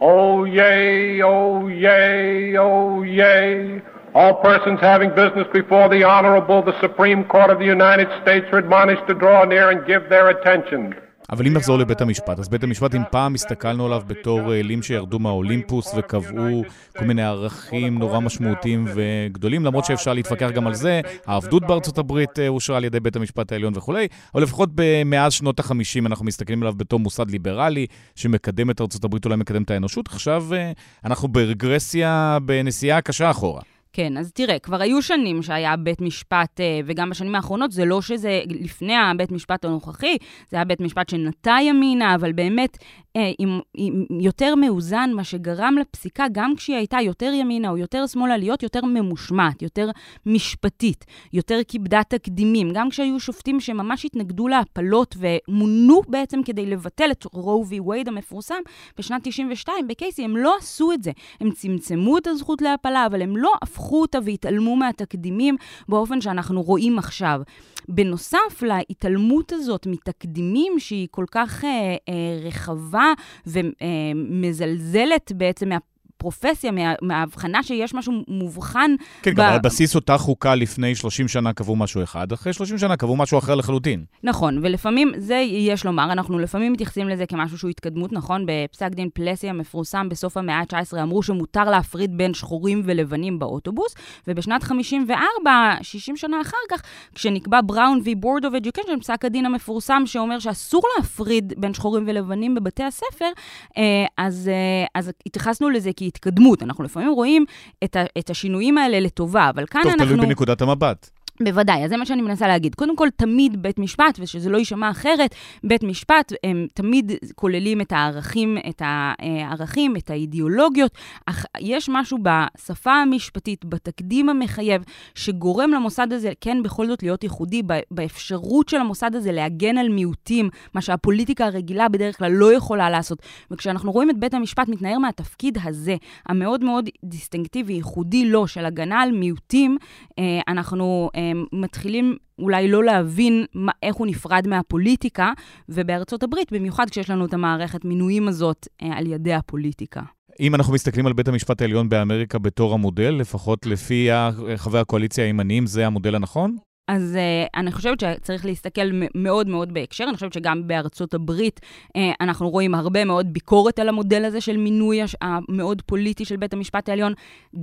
Oh, yea, oh, yea, oh, yea. All persons having business before the Honorable, the Supreme Court of the United States are admonished to draw near and give their attention. אבל אם נחזור לבית המשפט, אז בית המשפט, אם פעם הסתכלנו עליו בתור אלים שירדו מהאולימפוס וקבעו כל מיני ערכים נורא משמעותיים וגדולים, למרות שאפשר להתווכח גם על זה, העבדות בארצות הברית אה, אושרה על ידי בית המשפט העליון וכולי, אבל לפחות מאז שנות ה-50 אנחנו מסתכלים עליו בתור מוסד ליברלי, שמקדם את ארצות הברית, אולי מקדם את האנושות. עכשיו אה, אנחנו ברגרסיה, בנסיעה קשה אחורה. כן, אז תראה, כבר היו שנים שהיה בית משפט, אה, וגם בשנים האחרונות, זה לא שזה לפני הבית משפט הנוכחי, זה היה בית משפט שנטה ימינה, אבל באמת אה, עם, עם יותר מאוזן, מה שגרם לפסיקה, גם כשהיא הייתה יותר ימינה או יותר שמאלה, להיות יותר ממושמעת, יותר משפטית, יותר כיבדה תקדימים. גם כשהיו שופטים שממש התנגדו להפלות ומונו בעצם כדי לבטל את רו וי וייד המפורסם בשנת 92 בקייסי, הם לא עשו את זה. הם צמצמו את הזכות להפלה, אבל הם לא הפכו אותה והתעלמו מהתקדימים באופן שאנחנו רואים עכשיו. בנוסף להתעלמות הזאת מתקדימים שהיא כל כך אה, אה, רחבה ומזלזלת בעצם מה... הפרופסיה, מה, מההבחנה שיש משהו מובחן. כן, ב... גם על בסיס אותה חוקה לפני 30 שנה קבעו משהו אחד, אחרי 30 שנה קבעו משהו אחר לחלוטין. נכון, ולפעמים, זה יש לומר, אנחנו לפעמים מתייחסים לזה כמשהו שהוא התקדמות, נכון? בפסק דין פלסי המפורסם בסוף המאה ה-19 אמרו שמותר להפריד בין שחורים ולבנים באוטובוס, ובשנת 54, 60 שנה אחר כך, כשנקבע בראון וי בורד אוף אדיוקיישן, פסק הדין המפורסם שאומר שאסור להפריד בין שחורים ולבנים בבתי הספר, אה, אז, אה, אז התייחסנו לזה כי התקדמות. אנחנו לפעמים רואים את, ה, את השינויים האלה לטובה, אבל כאן טוב, אנחנו... טוב, תלוי בנקודת המבט. בוודאי, אז זה מה שאני מנסה להגיד. קודם כל, תמיד בית משפט, ושזה לא יישמע אחרת, בית משפט, הם תמיד כוללים את הערכים, את הערכים, את האידיאולוגיות, אך יש משהו בשפה המשפטית, בתקדים המחייב, שגורם למוסד הזה, כן, בכל זאת להיות ייחודי, באפשרות של המוסד הזה להגן על מיעוטים, מה שהפוליטיקה הרגילה בדרך כלל לא יכולה לעשות. וכשאנחנו רואים את בית המשפט מתנער מהתפקיד הזה, המאוד מאוד דיסטינקטיבי, ייחודי לו, של הגנה על מיעוטים, אה, אנחנו... מתחילים אולי לא להבין מה, איך הוא נפרד מהפוליטיקה, ובארצות הברית, במיוחד כשיש לנו את המערכת מינויים הזאת אה, על ידי הפוליטיקה. אם אנחנו מסתכלים על בית המשפט העליון באמריקה בתור המודל, לפחות לפי חברי הקואליציה הימניים, זה המודל הנכון? אז uh, אני חושבת שצריך להסתכל מאוד מאוד בהקשר. אני חושבת שגם בארצות הברית uh, אנחנו רואים הרבה מאוד ביקורת על המודל הזה של מינוי המאוד פוליטי של בית המשפט העליון,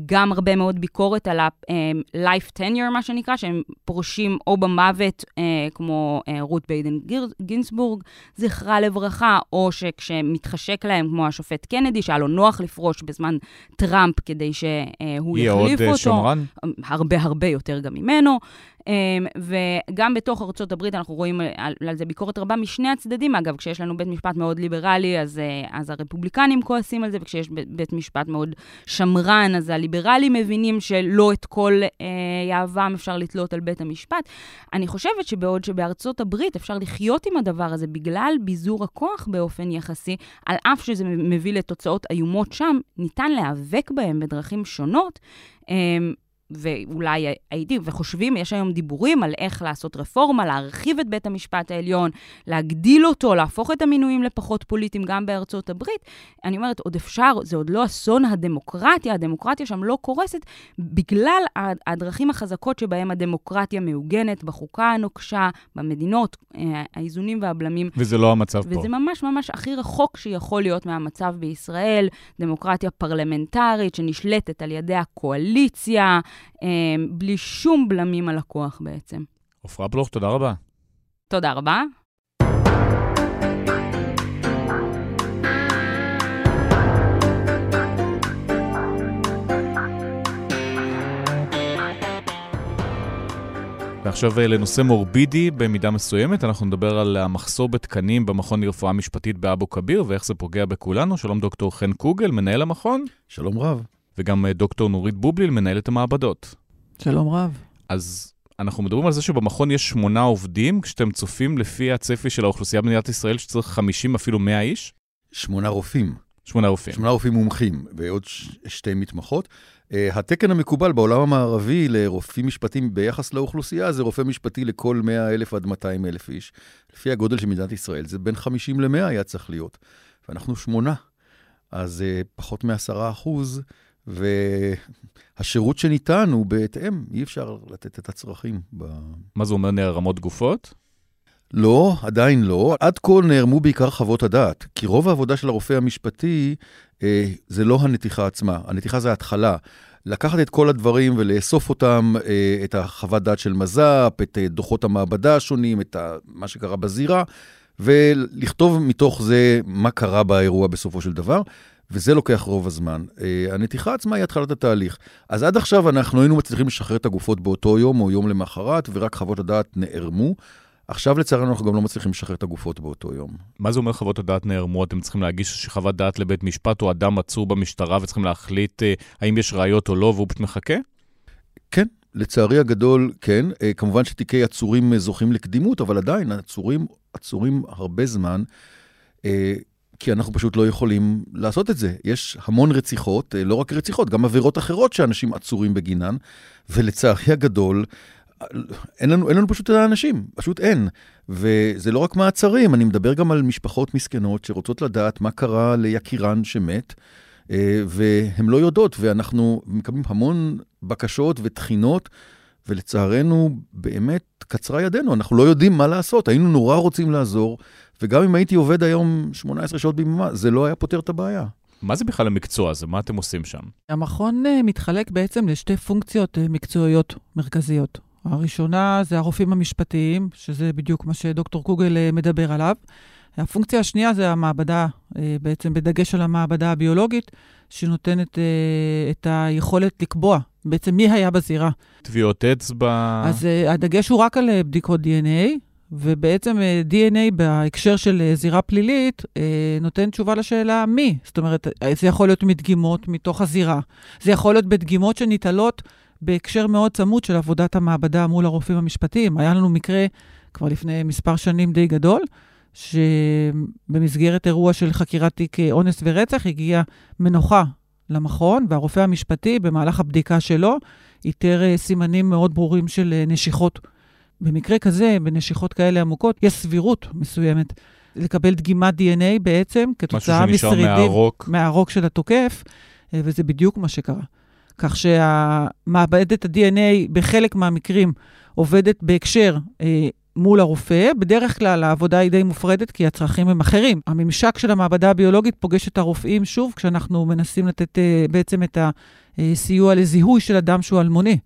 גם הרבה מאוד ביקורת על ה-life uh, tenure, מה שנקרא, שהם פורשים או במוות, uh, כמו uh, רות ביידן גינסבורג, זכרה לברכה, או שכשמתחשק להם, כמו השופט קנדי, שהיה לו נוח לפרוש בזמן טראמפ כדי שהוא יחליף אותו. יהיה עוד שמרן? הרבה הרבה יותר גם ממנו. אמ, וגם בתוך ארצות הברית אנחנו רואים על, על זה ביקורת רבה משני הצדדים. אגב, כשיש לנו בית משפט מאוד ליברלי, אז, אה, אז הרפובליקנים כועסים על זה, וכשיש בית משפט מאוד שמרן, אז הליברלים מבינים שלא את כל אה, יהבם אפשר לתלות על בית המשפט. אני חושבת שבעוד שבארצות הברית אפשר לחיות עם הדבר הזה בגלל ביזור הכוח באופן יחסי, על אף שזה מביא לתוצאות איומות שם, ניתן להיאבק בהם בדרכים שונות. אמ, ואולי הייתי, וחושבים, יש היום דיבורים על איך לעשות רפורמה, להרחיב את בית המשפט העליון, להגדיל אותו, להפוך את המינויים לפחות פוליטיים גם בארצות הברית. אני אומרת, עוד אפשר, זה עוד לא אסון הדמוקרטיה, הדמוקרטיה שם לא קורסת, בגלל הדרכים החזקות שבהם הדמוקרטיה מעוגנת, בחוקה הנוקשה, במדינות, אה, האיזונים והבלמים. וזה לא המצב וזה פה. וזה ממש ממש הכי רחוק שיכול להיות מהמצב בישראל, דמוקרטיה פרלמנטרית שנשלטת על ידי הקואליציה. אה, בלי שום בלמים על הכוח בעצם. עפרה בלוך, תודה רבה. תודה רבה. ועכשיו אה, לנושא מורבידי במידה מסוימת, אנחנו נדבר על המחסור בתקנים במכון לרפואה משפטית באבו כביר ואיך זה פוגע בכולנו. שלום דוקטור חן קוגל, מנהל המכון. שלום רב. וגם אה, דוקטור נורית בובליל, מנהלת המעבדות. שלום רב. אז אנחנו מדברים על זה שבמכון יש שמונה עובדים, כשאתם צופים לפי הצפי של האוכלוסייה במדינת ישראל שצריך 50, אפילו 100 איש? שמונה רופאים. שמונה רופאים. שמונה רופאים מומחים ועוד ש- שתי מתמחות. Uh, התקן המקובל בעולם המערבי לרופאים משפטיים ביחס לאוכלוסייה זה רופא משפטי לכל 100 אלף עד 200 אלף איש. לפי הגודל של מדינת ישראל זה בין 50 ל-100 היה צריך להיות. ואנחנו שמונה, אז uh, פחות מ-10 אחוז, והשירות שניתן הוא בהתאם, אי אפשר לתת את הצרכים. ב... מה זה אומר נערמות גופות? לא, עדיין לא. עד כה נערמו בעיקר חוות הדעת, כי רוב העבודה של הרופא המשפטי אה, זה לא הנתיחה עצמה, הנתיחה זה ההתחלה. לקחת את כל הדברים ולאסוף אותם, אה, את החוות דעת של מז"פ, את אה, דוחות המעבדה השונים, את ה, מה שקרה בזירה, ולכתוב מתוך זה מה קרה באירוע בסופו של דבר. וזה לוקח רוב הזמן. Uh, הנתיחה עצמה היא התחלת התהליך. אז עד עכשיו אנחנו היינו מצליחים לשחרר את הגופות באותו יום או יום למחרת, ורק חוות הדעת נערמו. עכשיו לצערנו אנחנו גם לא מצליחים לשחרר את הגופות באותו יום. מה זה אומר חוות הדעת נערמו? אתם צריכים להגיש חוות דעת לבית משפט או אדם עצור במשטרה וצריכים להחליט uh, האם יש ראיות או לא והוא פשוט מחכה? כן, לצערי הגדול, כן. Uh, כמובן שתיקי עצורים זוכים לקדימות, אבל עדיין עצורים, עצורים הרבה זמן. כי אנחנו פשוט לא יכולים לעשות את זה. יש המון רציחות, לא רק רציחות, גם עבירות אחרות שאנשים עצורים בגינן, ולצערי הגדול, אין לנו, אין לנו פשוט את האנשים, פשוט אין. וזה לא רק מעצרים, אני מדבר גם על משפחות מסכנות שרוצות לדעת מה קרה ליקירן שמת, והן לא יודעות, ואנחנו מקבלים המון בקשות ותחינות. ולצערנו, באמת קצרה ידינו, אנחנו לא יודעים מה לעשות. היינו נורא רוצים לעזור, וגם אם הייתי עובד היום 18 שעות ביממה, זה לא היה פותר את הבעיה. מה זה בכלל המקצוע הזה? מה אתם עושים שם? המכון uh, מתחלק בעצם לשתי פונקציות uh, מקצועיות מרכזיות. הראשונה זה הרופאים המשפטיים, שזה בדיוק מה שדוקטור קוגל uh, מדבר עליו. הפונקציה השנייה זה המעבדה, בעצם בדגש על המעבדה הביולוגית, שנותנת את היכולת לקבוע בעצם מי היה בזירה. טביעות אצבע? אז uh, הדגש הוא רק על uh, בדיקות DNA, ובעצם uh, DNA בהקשר של uh, זירה פלילית uh, נותן תשובה לשאלה מי. זאת אומרת, זה יכול להיות מדגימות מתוך הזירה. זה יכול להיות בדגימות שניטלות בהקשר מאוד צמוד של עבודת המעבדה מול הרופאים המשפטיים. היה לנו מקרה כבר לפני מספר שנים די גדול, שבמסגרת אירוע של חקירת תיק אונס ורצח הגיעה מנוחה למכון, והרופא המשפטי, במהלך הבדיקה שלו, איתר סימנים מאוד ברורים של נשיכות. במקרה כזה, בנשיכות כאלה עמוקות, יש סבירות מסוימת לקבל דגימת DNA בעצם, כתוצאה משרידים מהרוק. מהרוק של התוקף, וזה בדיוק מה שקרה. כך שהמעבדת ה-DNA בחלק מהמקרים עובדת בהקשר אה, מול הרופא. בדרך כלל העבודה היא די מופרדת, כי הצרכים הם אחרים. הממשק של המעבדה הביולוגית פוגש את הרופאים שוב, כשאנחנו מנסים לתת uh, בעצם את הסיוע לזיהוי של אדם שהוא אלמוני.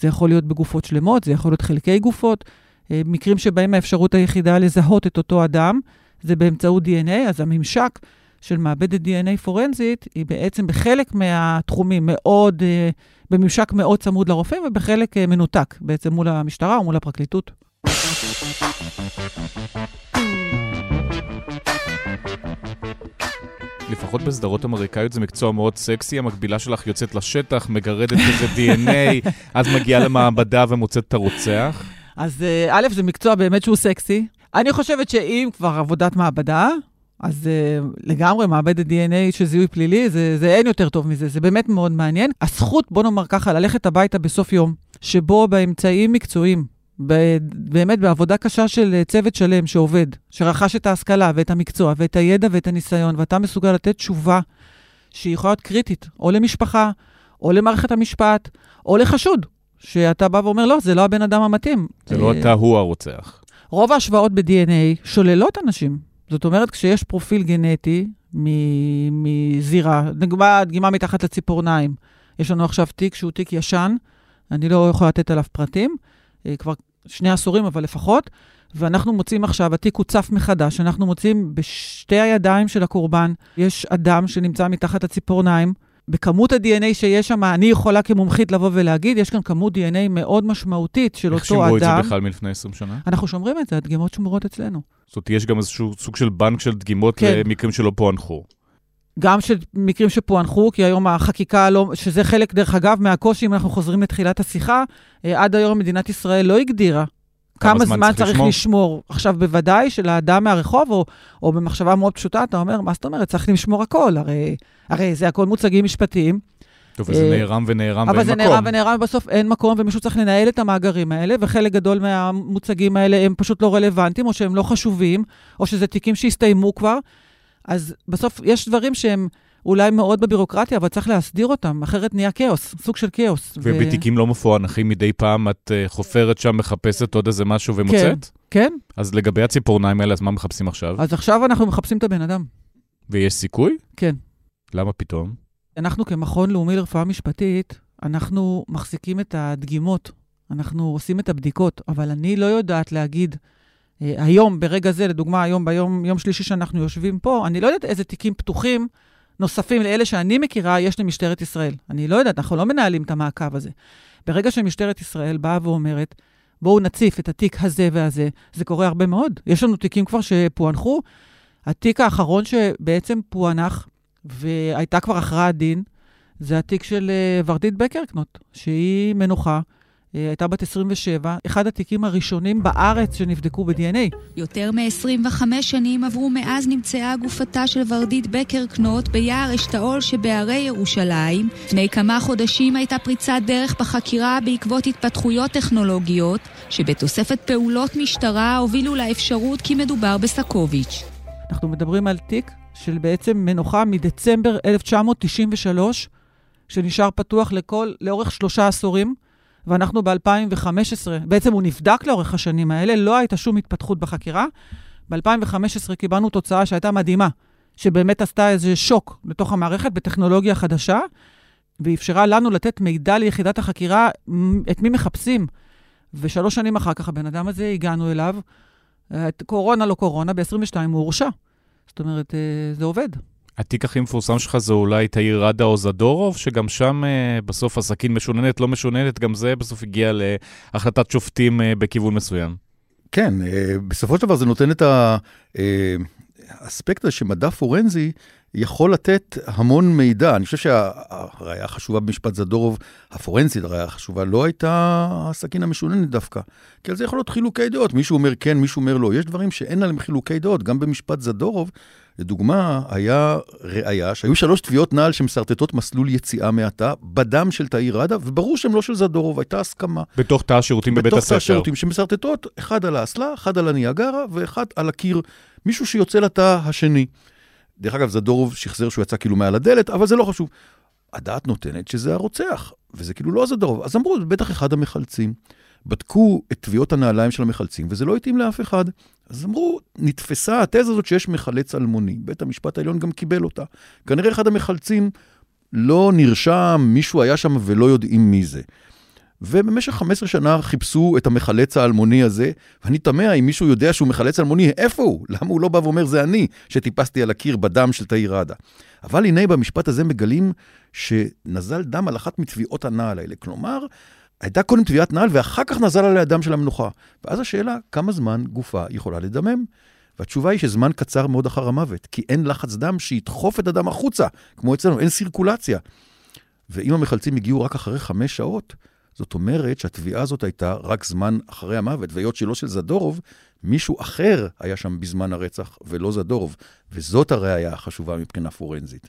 זה יכול להיות בגופות שלמות, זה יכול להיות חלקי גופות. Uh, מקרים שבהם האפשרות היחידה לזהות את אותו אדם זה באמצעות DNA, אז הממשק של מעבדת DNA פורנזית, היא בעצם בחלק מהתחומים מאוד, אה, בממשק מאוד צמוד לרופאים, ובחלק אה, מנותק, בעצם מול המשטרה או מול הפרקליטות. לפחות בסדרות אמריקאיות זה מקצוע מאוד סקסי, המקבילה שלך יוצאת לשטח, מגרדת איזה DNA, אז מגיעה למעבדה ומוצאת את הרוצח. אז אה, א', זה מקצוע באמת שהוא סקסי. אני חושבת שאם כבר עבודת מעבדה, אז uh, לגמרי, מעבדת DNA של זיהוי פלילי, זה, זה אין יותר טוב מזה, זה באמת מאוד מעניין. הזכות, בוא נאמר ככה, ללכת הביתה בסוף יום, שבו באמצעים מקצועיים, ב- באמת בעבודה קשה של אה, צוות שלם שעובד, שרכש את ההשכלה ואת המקצוע ואת הידע ואת הניסיון, ואתה מסוגל לתת תשובה שהיא יכולה להיות קריטית, או למשפחה, או למערכת המשפט, או לחשוד, שאתה בא ואומר, לא, זה לא הבן אדם המתאים. זה לא אה, אתה, הוא הרוצח. רוב ההשוואות ב-DNA שוללות אנשים. זאת אומרת, כשיש פרופיל גנטי מזירה, נגמר דגימה מתחת לציפורניים, יש לנו עכשיו תיק שהוא תיק ישן, אני לא יכולה לתת עליו פרטים, אה, כבר שני עשורים, אבל לפחות, ואנחנו מוצאים עכשיו, התיק הוצף מחדש, אנחנו מוצאים בשתי הידיים של הקורבן, יש אדם שנמצא מתחת לציפורניים. בכמות ה-DNA שיש שם, אני יכולה כמומחית לבוא ולהגיד, יש כאן כמות DNA מאוד משמעותית של איך אותו שימרו את זה אדם. בכלל מלפני 20 שנה? אנחנו שומרים את זה, הדגימות שמורות אצלנו. זאת אומרת, יש גם איזשהו סוג של בנק של דגימות כן. למקרים שלא פוענחו. גם של מקרים שפוענחו, כי היום החקיקה לא, שזה חלק, דרך אגב, מהקושי, אם אנחנו חוזרים לתחילת השיחה, אה, עד היום מדינת ישראל לא הגדירה כמה כמה זמן זמן צריך צריך לשמור? לשמור. עכשיו, בוודאי שלאדם מהרחוב, או, או במחשבה מאוד פשוטה, אתה אומר, מה זאת אומרת? צריך לשמור הכל, הרי, הרי זה הכל מוצגים משפטיים, טוב, וזה אה, נערם ונערם אבל ואין זה מקום. נערם ונערם, ובסוף אין מקום, ומישהו צריך לנהל את המאגרים האלה, וחלק גדול מהמוצגים האלה הם פשוט לא רלוונטיים, או שהם לא חשובים, או שזה תיקים שהסתיימו כבר. אז בסוף יש דברים שהם אולי מאוד בבירוקרטיה, אבל צריך להסדיר אותם, אחרת נהיה כאוס, סוג של כאוס. ו- ובתיקים לא מפוענחים מדי פעם את אה, חופרת שם, מחפשת עוד איזה משהו ומוצאת? כן, אז לגבי הציפורניים האלה, אז מה מחפשים עכשיו? אז עכשיו אנחנו מחפשים את הבן אדם. ויש סיכוי? כן. למה פתאום? אנחנו כמכון לאומי לרפואה משפטית, אנחנו מחזיקים את הדגימות, אנחנו עושים את הבדיקות, אבל אני לא יודעת להגיד, היום, ברגע זה, לדוגמה, היום, ביום יום שלישי שאנחנו יושבים פה, אני לא יודעת איזה תיקים פתוחים נוספים לאלה שאני מכירה יש למשטרת ישראל. אני לא יודעת, אנחנו לא מנהלים את המעקב הזה. ברגע שמשטרת ישראל באה ואומרת, בואו נציף את התיק הזה והזה, זה קורה הרבה מאוד. יש לנו תיקים כבר שפוענחו. התיק האחרון שבעצם פוענח, והייתה כבר הכרעת דין, זה התיק של אה, ורדית בקרקנוט, שהיא מנוחה, אה, הייתה בת 27, אחד התיקים הראשונים בארץ שנבדקו ב-DNA. יותר מ-25 שנים עברו מאז נמצאה גופתה של ורדית בקר קנוט ביער אשתאול שבהרי ירושלים. לפני כמה חודשים הייתה פריצת דרך בחקירה בעקבות התפתחויות טכנולוגיות, שבתוספת פעולות משטרה הובילו לאפשרות כי מדובר בסקוביץ'. אנחנו מדברים על תיק של בעצם מנוחה מדצמבר 1993, שנשאר פתוח לכל, לאורך שלושה עשורים, ואנחנו ב-2015, בעצם הוא נבדק לאורך השנים האלה, לא הייתה שום התפתחות בחקירה. ב-2015 קיבלנו תוצאה שהייתה מדהימה, שבאמת עשתה איזה שוק לתוך המערכת בטכנולוגיה חדשה, ואפשרה לנו לתת מידע ליחידת החקירה את מי מחפשים. ושלוש שנים אחר כך הבן אדם הזה, הגענו אליו, קורונה לא קורונה, ב-22 הוא הורשע. זאת אומרת, אה, זה עובד. התיק הכי מפורסם שלך זה אולי תאיר ראדה או זדורוב, שגם שם אה, בסוף הסכין משוננת, לא משוננת, גם זה בסוף הגיע להחלטת שופטים אה, בכיוון מסוים. כן, אה, בסופו של דבר זה נותן את האספקט הזה שמדע פורנזי יכול לתת המון מידע. אני חושב שהראיה החשובה במשפט זדורוב, הפורנזית, הראיה החשובה, לא הייתה הסכין המשוננת דווקא. כי על זה יכול להיות חילוקי דעות, מישהו אומר כן, מישהו אומר לא. יש דברים שאין עליהם חילוקי דעות. גם במשפט זדורוב, לדוגמה, היה ראיה שהיו שלוש תביעות נעל שמסרטטות מסלול יציאה מהתא בדם של תאיר ראדה, וברור שהן לא של זדורוב, הייתה הסכמה. בתוך תא השירותים בבית בתוך הספר. תא השירותים שמסרטטות, אחד על האסלה, אחד על הניאגרה ואחד על הקיר. מישהו שיוצא לתא השני. דרך אגב, זדורוב שחזר שהוא יצא כאילו מעל הדלת, אבל זה לא חשוב. הדעת נותנת שזה הרוצח, וזה כאילו לא זדורוב. אז אמרו, בטח אחד המחלצים. בדקו את טביעות הנעליים של המחלצים, וזה לא התאים לאף אחד. אז אמרו, נתפסה התזה הזאת שיש מחלץ אלמוני. בית המשפט העליון גם קיבל אותה. כנראה אחד המחלצים לא נרשם, מישהו היה שם ולא יודעים מי זה. ובמשך 15 שנה חיפשו את המחלץ האלמוני הזה, ואני תמה אם מישהו יודע שהוא מחלץ אלמוני, איפה הוא? למה הוא לא בא ואומר, זה אני שטיפסתי על הקיר בדם של תאיר ראדה. אבל הנה במשפט הזה מגלים שנזל דם על אחת מטביעות הנעל האלה. כלומר, הייתה קודם טביעת נעל ואחר כך נזל עליה דם של המנוחה. ואז השאלה, כמה זמן גופה יכולה לדמם? והתשובה היא שזמן קצר מאוד אחר המוות, כי אין לחץ דם שידחוף את הדם החוצה, כמו אצלנו, אין סירקולציה. ואם המחלצים הגיעו רק אחרי חמש שעות, זאת אומרת שהתביעה הזאת הייתה רק זמן אחרי המוות, והיות שלא של זדורוב, מישהו אחר היה שם בזמן הרצח, ולא זדורוב, וזאת הראייה החשובה מבחינה פורנזית.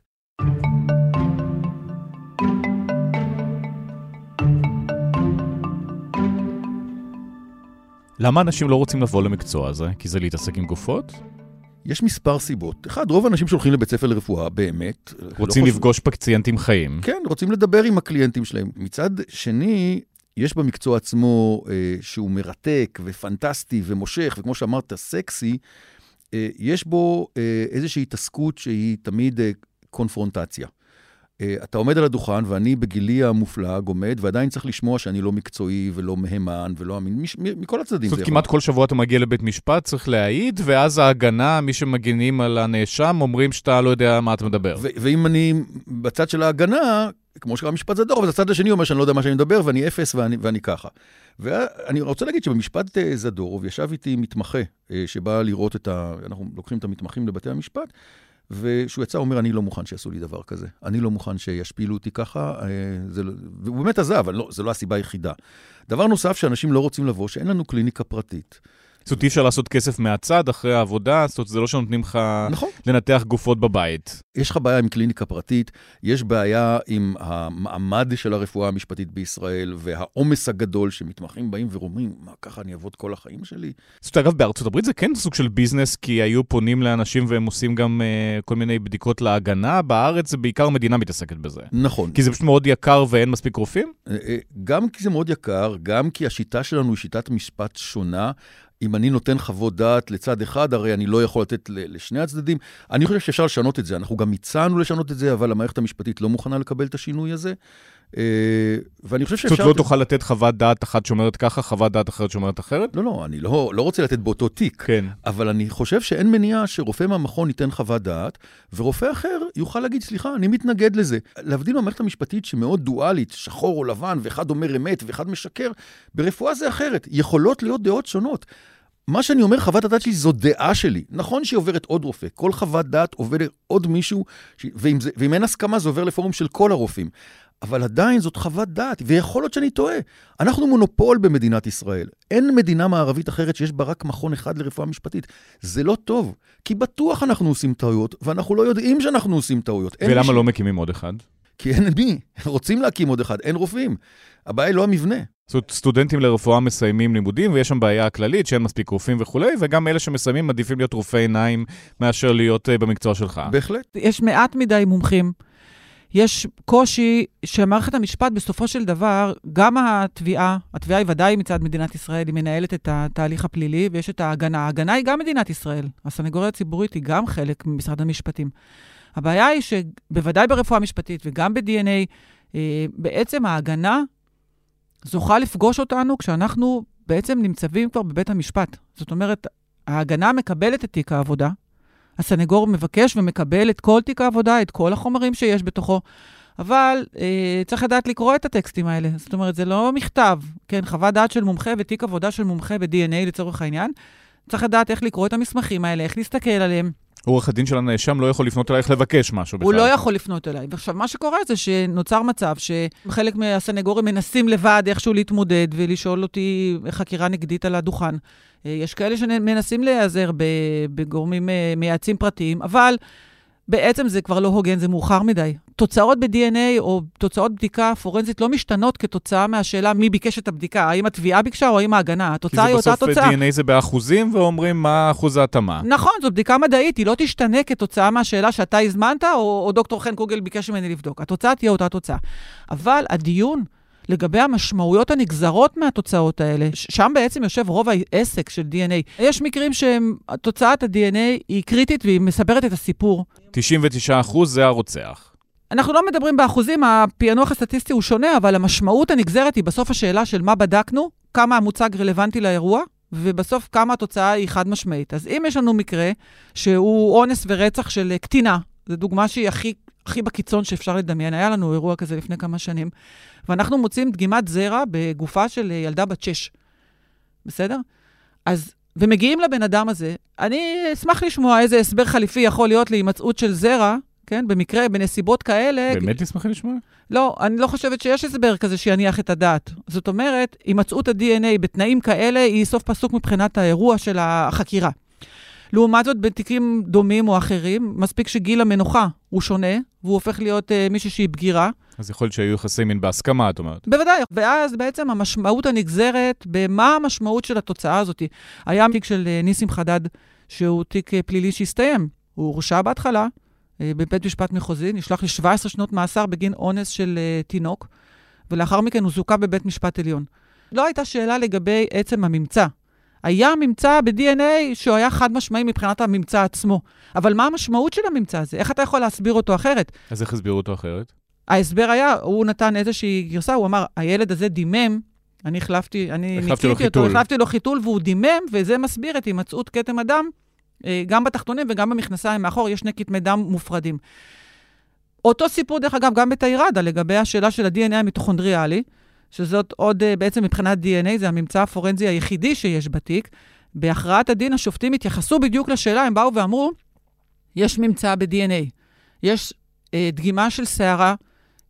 למה אנשים לא רוצים לבוא למקצוע הזה? כי זה להתעסק עם גופות? יש מספר סיבות. אחד, רוב האנשים שהולכים לבית ספר לרפואה, באמת... רוצים לא לפגוש פקציינטים חיים. כן, רוצים לדבר עם הקליינטים שלהם. מצד שני, יש במקצוע עצמו, אה, שהוא מרתק ופנטסטי ומושך, וכמו שאמרת, סקסי, אה, יש בו אה, איזושהי התעסקות שהיא תמיד אה, קונפרונטציה. אה, אתה עומד על הדוכן, ואני בגילי המופלג עומד, ועדיין צריך לשמוע שאני לא מקצועי ולא מהימן ולא אמין, מש, מכל הצדדים. זאת אומרת, כמעט כל שבוע אתה מגיע לבית משפט, צריך להעיד, ואז ההגנה, מי שמגינים על הנאשם, אומרים שאתה לא יודע מה אתה מדבר. ואם אני בצד של ההגנה, כמו שקרה משפט זדור, אבל הצד השני אומר שאני לא יודע מה שאני מדבר, ואני אפס ואני, ואני ככה. ואני רוצה להגיד שבמשפט אה, זדורוב ישב איתי מתמחה אה, שבא לראות את ה... אנחנו לוקחים את המתמחים לבתי המשפט, וכשהוא יצא, הוא אומר, אני לא מוכן שיעשו לי דבר כזה. אני לא מוכן שישפילו אותי ככה. אה, זה, לא, והוא באמת עזב, אבל לא, זו לא הסיבה היחידה. דבר נוסף שאנשים לא רוצים לבוא, שאין לנו קליניקה פרטית. זאת אומרת, אי אפשר לעשות כסף מהצד אחרי העבודה, זאת אומרת, זה לא שנותנים לך נכון. לנתח גופות בבית. יש לך בעיה עם קליניקה פרטית, יש בעיה עם המעמד של הרפואה המשפטית בישראל, והעומס הגדול שמתמחים באים ואומרים, מה, ככה אני אעבוד כל החיים שלי? זאת אומרת, אגב, בארצות הברית זה כן סוג של ביזנס, כי היו פונים לאנשים והם עושים גם uh, כל מיני בדיקות להגנה. בארץ זה בעיקר המדינה מתעסקת בזה. נכון. כי זה פשוט מאוד יקר ואין מספיק רופאים? אה, אה, גם כי זה מאוד יקר, גם כי השיטה שלנו היא שיטת משפט שונה. אם אני נותן חוות דעת לצד אחד, הרי אני לא יכול לתת לשני הצדדים. אני חושב שאפשר לשנות את זה. אנחנו גם הצענו לשנות את זה, אבל המערכת המשפטית לא מוכנה לקבל את השינוי הזה. אה, ואני חושב שאפשר... זאת לא תוכל לתת חוות דעת אחת שאומרת ככה, חוות דעת אחרת שאומרת אחרת? לא, לא, אני לא, לא רוצה לתת באותו תיק. כן. אבל אני חושב שאין מניעה שרופא מהמכון ייתן חוות דעת, ורופא אחר יוכל להגיד, סליחה, אני מתנגד לזה. להבדיל מהמערכת המשפטית שמאוד דואלית, שחור או לבן, ואחד אומר אמת ואחד משקר, ברפואה זה אחרת. יכולות להיות דעות שונות. מה שאני אומר, חוות הדעת שלי זו דעה שלי. נכון שהיא עוברת עוד רופא, כל חוות דעת עוברת עוד מישהו, ש... ואם, זה... ואם אין הסכמה זה עובר לפורום של כל הרופאים. אבל עדיין זאת חוות דעת, ויכול להיות שאני טועה. אנחנו מונופול במדינת ישראל. אין מדינה מערבית אחרת שיש בה רק מכון אחד לרפואה משפטית. זה לא טוב, כי בטוח אנחנו עושים טעויות, ואנחנו לא יודעים שאנחנו עושים טעויות. ולמה ש... לא מקימים עוד אחד? כי אין מי, רוצים להקים עוד אחד, אין רופאים. הבעיה היא לא המבנה. זאת אומרת, סטודנטים לרפואה מסיימים לימודים, ויש שם בעיה כללית שאין מספיק רופאים וכולי, וגם אלה שמסיימים מעדיפים להיות רופאי עיניים מאשר להיות uh, במקצוע שלך. בהחלט. יש מעט מדי מומחים. יש קושי שמערכת המשפט, בסופו של דבר, גם התביעה, התביעה היא ודאי מצד מדינת ישראל, היא מנהלת את התהליך הפלילי, ויש את ההגנה. ההגנה היא גם מדינת ישראל. הסנגוריה הציבורית היא גם חלק ממשרד המשפטים. הבעיה היא שבוודאי ברפואה משפטית וגם ב-DNA, אה, בעצם ההגנה זוכה לפגוש אותנו כשאנחנו בעצם נמצבים כבר בבית המשפט. זאת אומרת, ההגנה מקבלת את תיק העבודה, הסנגור מבקש ומקבל את כל תיק העבודה, את כל החומרים שיש בתוכו, אבל אה, צריך לדעת לקרוא את הטקסטים האלה. זאת אומרת, זה לא מכתב, כן, חוות דעת של מומחה ותיק עבודה של מומחה ב-DNA לצורך העניין. צריך לדעת איך לקרוא את המסמכים האלה, איך להסתכל עליהם. עורך הדין של הנאשם לא יכול לפנות אלייך לבקש משהו בכלל. הוא לא יכול לפנות אליי. ועכשיו, מה שקורה זה שנוצר מצב שחלק מהסנגורים מנסים לבד איכשהו להתמודד ולשאול אותי חקירה נגדית על הדוכן. אה, יש כאלה שמנסים להיעזר בגורמים אה, מייעצים פרטיים, אבל בעצם זה כבר לא הוגן, זה מאוחר מדי. תוצאות ב-DNA או תוצאות בדיקה פורנזית לא משתנות כתוצאה מהשאלה מי ביקש את הבדיקה, האם התביעה ביקשה או האם ההגנה. התוצאה היא אותה תוצאה. כי זה בסוף DNA זה באחוזים, ואומרים מה אחוז ההתאמה. נכון, זו בדיקה מדעית, היא לא תשתנה כתוצאה מהשאלה שאתה הזמנת, או, או דוקטור חן קוגל ביקש ממני לבדוק. התוצאה תהיה אותה תוצאה. אבל הדיון... לגבי המשמעויות הנגזרות מהתוצאות האלה, שם בעצם יושב רוב העסק של DNA. יש מקרים שתוצאת ה-DNA היא קריטית והיא מספרת את הסיפור. 99% זה הרוצח. אנחנו לא מדברים באחוזים, הפענוח הסטטיסטי הוא שונה, אבל המשמעות הנגזרת היא בסוף השאלה של מה בדקנו, כמה המוצג רלוונטי לאירוע, ובסוף כמה התוצאה היא חד משמעית. אז אם יש לנו מקרה שהוא אונס ורצח של קטינה, זו דוגמה שהיא הכי, הכי בקיצון שאפשר לדמיין, היה לנו אירוע כזה לפני כמה שנים, ואנחנו מוצאים דגימת זרע בגופה של ילדה בת שש, בסדר? אז, ומגיעים לבן אדם הזה, אני אשמח לשמוע איזה הסבר חליפי יכול להיות להימצאות של זרע כן? במקרה, בנסיבות כאלה... באמת תשמחי לשמוע? לא, אני לא חושבת שיש הסבר כזה שיניח את הדעת. זאת אומרת, הימצאות ה-DNA בתנאים כאלה היא סוף פסוק מבחינת האירוע של החקירה. לעומת זאת, בתיקים דומים או אחרים, מספיק שגיל המנוחה הוא שונה, והוא הופך להיות uh, מישהי שהיא בגירה. אז יכול להיות שהיו יחסי מין בהסכמה, את אומרת. בוודאי, ואז בעצם המשמעות הנגזרת, במה המשמעות של התוצאה הזאת. היה תיק של uh, ניסים חדד, שהוא תיק uh, פלילי שהסתיים. הוא הורשע בהתחלה, אה, בבית משפט מחוזי, נשלח ל-17 שנות מאסר בגין אונס של uh, תינוק, ולאחר מכן הוא זוכה בבית משפט עליון. לא הייתה שאלה לגבי עצם הממצא. היה ממצא ב-DNA שהוא היה חד משמעי מבחינת הממצא עצמו. אבל מה המשמעות של הממצא הזה? איך אתה יכול להסביר אותו אחרת? אז איך הסבירו אותו אחרת? ההסבר היה, הוא נתן איזושהי גרסה, הוא אמר, הילד הזה דימם, אני החלפתי, אני ניקיתי אותו, החלפתי לו חיתול, והוא דימם, וזה מסביר את הימצאות כתם הדם אה, גם בתחתונים וגם במכנסיים מאחור, יש שני כתמי דם מופרדים. אותו סיפור, דרך אגב, גם בתאירדה, לגבי השאלה של ה-DNA המיטוכונדריאלי, שזאת עוד, אה, בעצם מבחינת DNA, זה הממצא הפורנזי היחידי שיש בתיק. בהכרעת הדין השופטים התייחסו בדיוק לשאלה, הם באו ואמרו, יש ממצא ב-DNA, יש אה, דגימה של שערה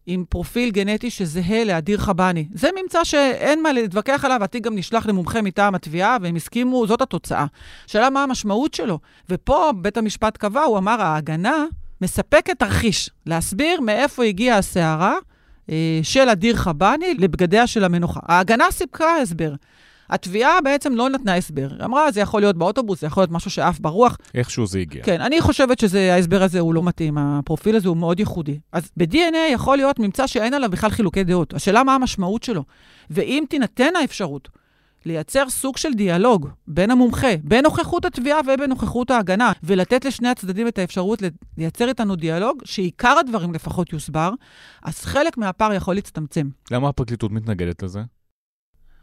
עם פרופיל גנטי שזהה לאדיר חבני. זה ממצא שאין מה להתווכח עליו, התיק גם נשלח למומחה מטעם התביעה, והם הסכימו, זאת התוצאה. שאלה מה המשמעות שלו. ופה בית המשפט קבע, הוא אמר, ההגנה מספקת תרחיש, להסביר מאיפה הגיעה הסערה אה, של אדיר חבני לבגדיה של המנוחה. ההגנה סיפקה הסבר. התביעה בעצם לא נתנה הסבר. היא אמרה, זה יכול להיות באוטובוס, זה יכול להיות משהו שעף ברוח. איכשהו זה הגיע. כן, אני חושבת שההסבר הזה הוא לא מתאים, הפרופיל הזה הוא מאוד ייחודי. אז ב-DNA יכול להיות ממצא שאין עליו בכלל חילוקי דעות. השאלה מה המשמעות שלו. ואם תינתן האפשרות לייצר סוג של דיאלוג בין המומחה, בנוכחות התביעה ובנוכחות ההגנה, ולתת לשני הצדדים את האפשרות לייצר איתנו דיאלוג, שעיקר הדברים לפחות יוסבר, אז חלק מהפער יכול להצטמצם. למה הפרקליטות מתנגדת לזה?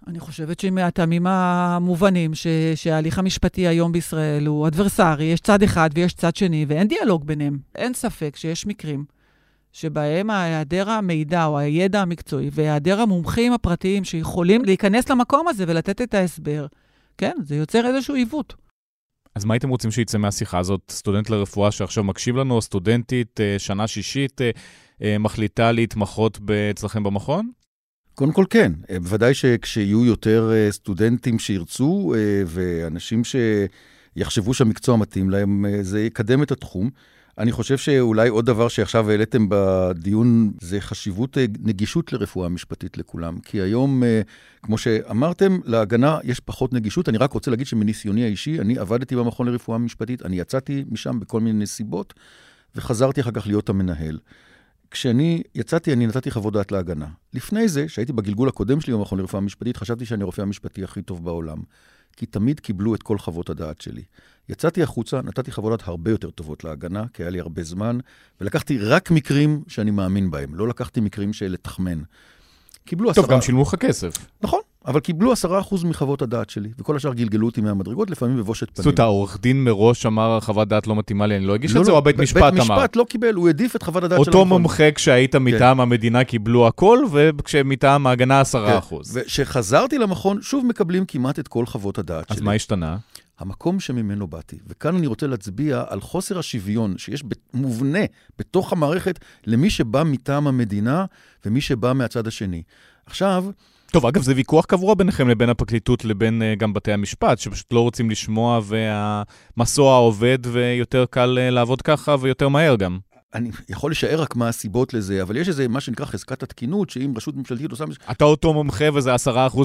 אני חושבת שמהטעמים המובנים, ש, שההליך המשפטי היום בישראל הוא אדברסרי, יש צד אחד ויש צד שני, ואין דיאלוג ביניהם. אין ספק שיש מקרים שבהם היעדר המידע או הידע המקצועי והיעדר המומחים הפרטיים שיכולים להיכנס למקום הזה ולתת את ההסבר, כן, זה יוצר איזשהו עיוות. אז מה הייתם רוצים שיצא מהשיחה הזאת? סטודנט לרפואה שעכשיו מקשיב לנו, או סטודנטית, אה, שנה שישית, אה, אה, מחליטה להתמחות אצלכם במכון? קודם כל כן, אה, בוודאי שכשיהיו יותר אה, סטודנטים שירצו אה, ואנשים שיחשבו שהמקצוע מתאים להם, זה יקדם את התחום. אני חושב שאולי עוד דבר שעכשיו העליתם בדיון, זה חשיבות נגישות לרפואה משפטית לכולם. כי היום, כמו שאמרתם, להגנה יש פחות נגישות. אני רק רוצה להגיד שמניסיוני האישי, אני עבדתי במכון לרפואה משפטית, אני יצאתי משם בכל מיני נסיבות, וחזרתי אחר כך להיות המנהל. כשאני יצאתי, אני נתתי חוות דעת להגנה. לפני זה, שהייתי בגלגול הקודם שלי במכון לרפואה משפטית, חשבתי שאני הרופא המשפטי הכי טוב בעולם. כי תמיד קיבלו את כל חוות הדעת שלי. יצאתי החוצה, נתתי חוות דעת הרבה יותר טובות להגנה, כי היה לי הרבה זמן, ולקחתי רק מקרים שאני מאמין בהם, לא לקחתי מקרים של לתחמן. קיבלו עשרה... טוב, גם שילמו לך כסף. נכון, אבל קיבלו עשרה אחוז מחוות הדעת שלי, וכל השאר גלגלו אותי מהמדרגות, לפעמים בבושת פנים. זאת אומרת, העורך דין מראש אמר, חוות דעת לא מתאימה לי, אני לא אגיש לא, את זה, לא, או הבית משפט אמר? בית משפט לא קיבל, הוא העדיף את חוות הדעת של. אותו מומחה כשהיית כן. מטעם המדינה קיבלו הכל, וכשמטעם ההגנה עשרה כן. אחוז. וכשחזרתי למכון, שוב מקבלים כמעט את כל חוות הדעת שלי. אז מה השתנה? המקום שממנו באתי. וכאן אני רוצה להצביע על חוסר השוויון שיש מובנה בתוך המערכת למי שבא מטעם המדינה ומי שבא מהצד השני. עכשיו, טוב, אגב, זה ויכוח קבוע ביניכם לבין הפרקליטות לבין uh, גם בתי המשפט, שפשוט לא רוצים לשמוע והמסוע עובד ויותר קל uh, לעבוד ככה ויותר מהר גם. אני יכול לשער רק מה הסיבות לזה, אבל יש איזה מה שנקרא חזקת התקינות, שאם רשות ממשלתית עושה... אתה אותו מומחה וזה 10%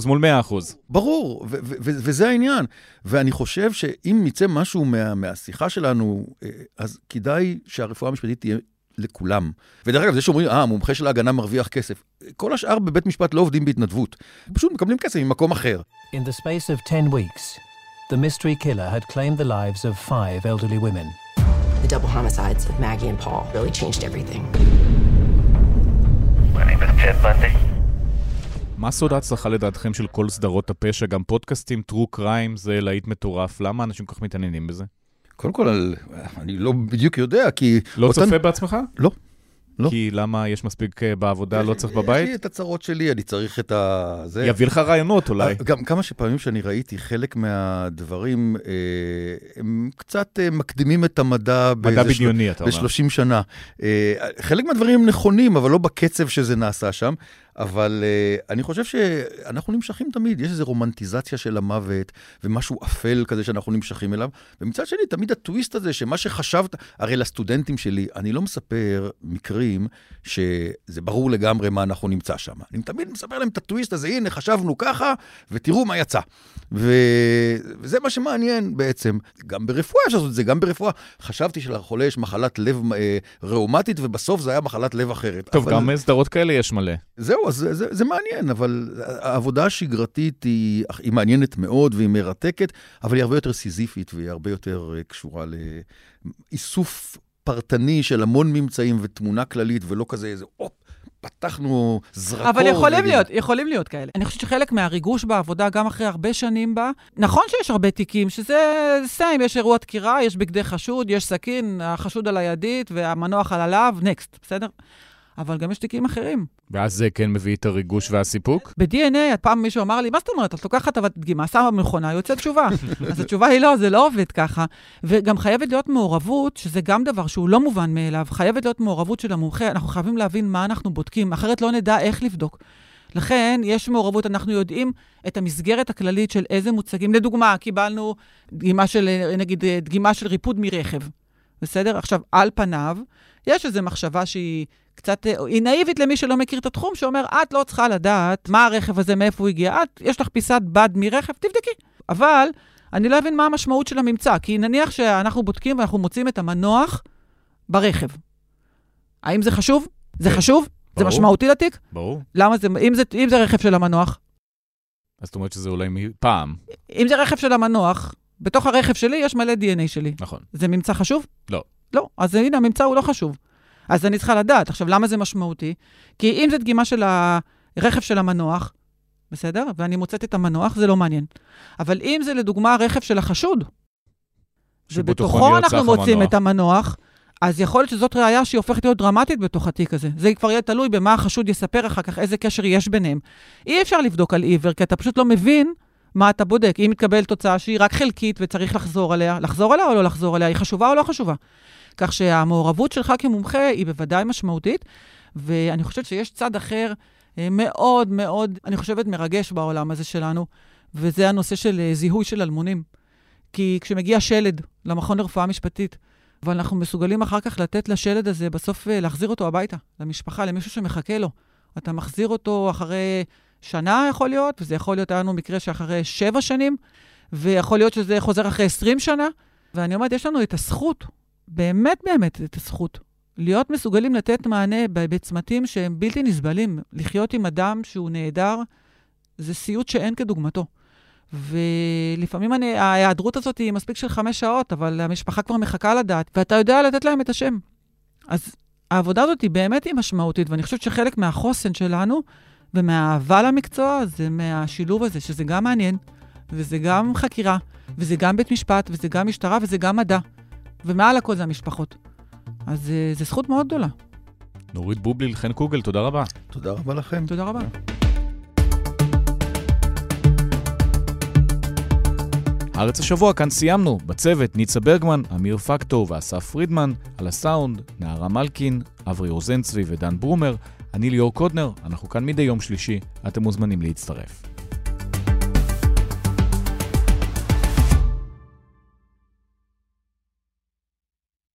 מול 100%. ברור, וזה העניין. ואני חושב שאם יצא משהו מה- מהשיחה שלנו, אה, אז כדאי שהרפואה המשפטית תהיה לכולם. ודרך אגב, זה שאומרים, אה, המומחה של ההגנה מרוויח כסף. כל השאר בבית משפט לא עובדים בהתנדבות. פשוט מקבלים כסף ממקום אחר. In the space of 10 weeks, the mystery killer had claimed the lives of five elderly women. The double homicides of Maggie and Paul really changed everything. מה סוד ההצלחה לדעתכם של כל סדרות הפשע, גם פודקאסטים, true crime, זה להיט מטורף? למה אנשים כל כך מתעניינים בזה? קודם כל, אני לא בדיוק יודע, כי... לא אותן- צופה בעצמך? לא. לא. כי למה יש מספיק אה, בעבודה, לא צריך בבית? יש לי את הצרות שלי, אני צריך את ה... זה. יביא לך רעיונות אולי. גם כמה שפעמים שאני ראיתי, חלק מהדברים, אה, הם קצת אה, מקדימים את המדע מדע באיזה של- בדיוני, אתה אומר. ב-30 שנה. אה, חלק מהדברים הם נכונים, אבל לא בקצב שזה נעשה שם. אבל אה, אני חושב שאנחנו נמשכים תמיד, יש איזו רומנטיזציה של המוות, ומשהו אפל כזה שאנחנו נמשכים אליו. ומצד שני, תמיד הטוויסט הזה, שמה שחשבת, הרי לסטודנטים שלי, אני לא מספר מקרים שזה ברור לגמרי מה אנחנו נמצא שם. אני תמיד מספר להם את הטוויסט הזה, הנה, חשבנו ככה, ותראו מה יצא. ו... וזה מה שמעניין בעצם. גם ברפואה אפשר לעשות את זה, גם ברפואה. חשבתי שלחולה יש מחלת לב אה, ראומטית, ובסוף זה היה מחלת לב אחרת. טוב, אבל... גם סדרות כאלה יש מלא. זהו, אז זה, זה, זה מעניין, אבל העבודה השגרתית היא, היא מעניינת מאוד והיא מרתקת, אבל היא הרבה יותר סיזיפית והיא הרבה יותר אה, קשורה לאיסוף פרטני של המון ממצאים ותמונה כללית, ולא כזה איזה, הופ, פתחנו זרקור. אבל יכולים ונגיד- להיות, יכולים להיות כאלה. אני חושבת שחלק מהריגוש בעבודה, גם אחרי הרבה שנים בה, נכון שיש הרבה תיקים, שזה סיים, יש אירוע דקירה, יש בגדי חשוד, יש סכין, החשוד על הידית והמנוח על הלאו, נקסט, בסדר? אבל גם יש תיקים אחרים. ואז זה כן מביא את הריגוש והסיפוק? ב-DNA, פעם מישהו אמר לי, מה זאת אומרת? את לוקחת אבל דגימה, שמה במכונה, יוצאת תשובה. אז התשובה היא לא, זה לא עובד ככה. וגם חייבת להיות מעורבות, שזה גם דבר שהוא לא מובן מאליו, חייבת להיות מעורבות של המומחה, אנחנו חייבים להבין מה אנחנו בודקים, אחרת לא נדע איך לבדוק. לכן, יש מעורבות, אנחנו יודעים את המסגרת הכללית של איזה מוצגים. לדוגמה, קיבלנו דגימה של, נגיד, דגימה של ריפוד מרכב, בסדר? עכשיו, על פניו, יש איזו מחשבה שהיא קצת, היא נאיבית למי שלא מכיר את התחום, שאומר, את לא צריכה לדעת מה הרכב הזה, מאיפה הוא הגיע. את, יש לך פיסת בד מרכב, תבדקי. אבל אני לא אבין מה המשמעות של הממצא, כי נניח שאנחנו בודקים ואנחנו מוצאים את המנוח ברכב. האם זה חשוב? זה כן. חשוב? זה ברור. משמעותי לתיק? ברור. למה זה, אם זה, אם זה רכב של המנוח, אז זאת אומרת שזה אולי מפעם. אם זה רכב של המנוח, בתוך הרכב שלי יש מלא DNA שלי. נכון. זה ממצא חשוב? לא. לא, אז הנה, הממצא הוא לא חשוב. אז אני צריכה לדעת. עכשיו, למה זה משמעותי? כי אם זו דגימה של הרכב של המנוח, בסדר? ואני מוצאת את המנוח, זה לא מעניין. אבל אם זה לדוגמה רכב של החשוד, שבתוכו אנחנו מוצאים המנוח. את המנוח, אז יכול להיות שזאת ראייה שהיא הופכת להיות דרמטית בתוך התיק הזה. זה כבר יהיה תלוי במה החשוד יספר אחר כך, איזה קשר יש ביניהם. אי אפשר לבדוק על עיוור, כי אתה פשוט לא מבין מה אתה בודק. אם מתקבל תוצאה שהיא רק חלקית וצריך לחזור עליה, לחזור עליה או לא לחזור עליה, היא חשובה או לא חשובה. כך שהמעורבות שלך כמומחה היא בוודאי משמעותית, ואני חושבת שיש צד אחר אה, מאוד מאוד, אני חושבת, מרגש בעולם הזה שלנו, וזה הנושא של אה, זיהוי של אלמונים. כי כשמגיע שלד למכון לרפואה משפטית, ואנחנו מסוגלים אחר כך לתת לשלד הזה, בסוף אה, להחזיר אותו הביתה, למשפחה, למישהו שמחכה לו. אתה מחזיר אותו אחרי שנה, יכול להיות, וזה יכול להיות, היה לנו מקרה שאחרי שבע שנים, ויכול להיות שזה חוזר אחרי 20 שנה. ואני אומרת, יש לנו את הזכות, באמת באמת את הזכות, להיות מסוגלים לתת מענה בצמתים שהם בלתי נסבלים. לחיות עם אדם שהוא נהדר, זה סיוט שאין כדוגמתו. ולפעמים אני, ההיעדרות הזאת היא מספיק של חמש שעות, אבל המשפחה כבר מחכה לדעת, ואתה יודע לתת להם את השם. אז העבודה הזאת היא באמת היא משמעותית, ואני חושבת שחלק מהחוסן שלנו ומהאהבה למקצוע זה מהשילוב הזה, שזה גם מעניין, וזה גם חקירה, וזה גם בית משפט, וזה גם משטרה, וזה גם מדע. ומעל הכל זה המשפחות. אז אה, זו זכות מאוד גדולה. נורית בובליל, חן קוגל, תודה רבה. תודה רבה לכם. תודה רבה. הארץ השבוע, כאן סיימנו. בצוות ניצה ברגמן, אמיר פקטור ואסף פרידמן, על הסאונד, נערה מלקין, אברי רוזנצבי ודן ברומר, אני ליאור קודנר, אנחנו כאן מדי יום שלישי, אתם מוזמנים להצטרף.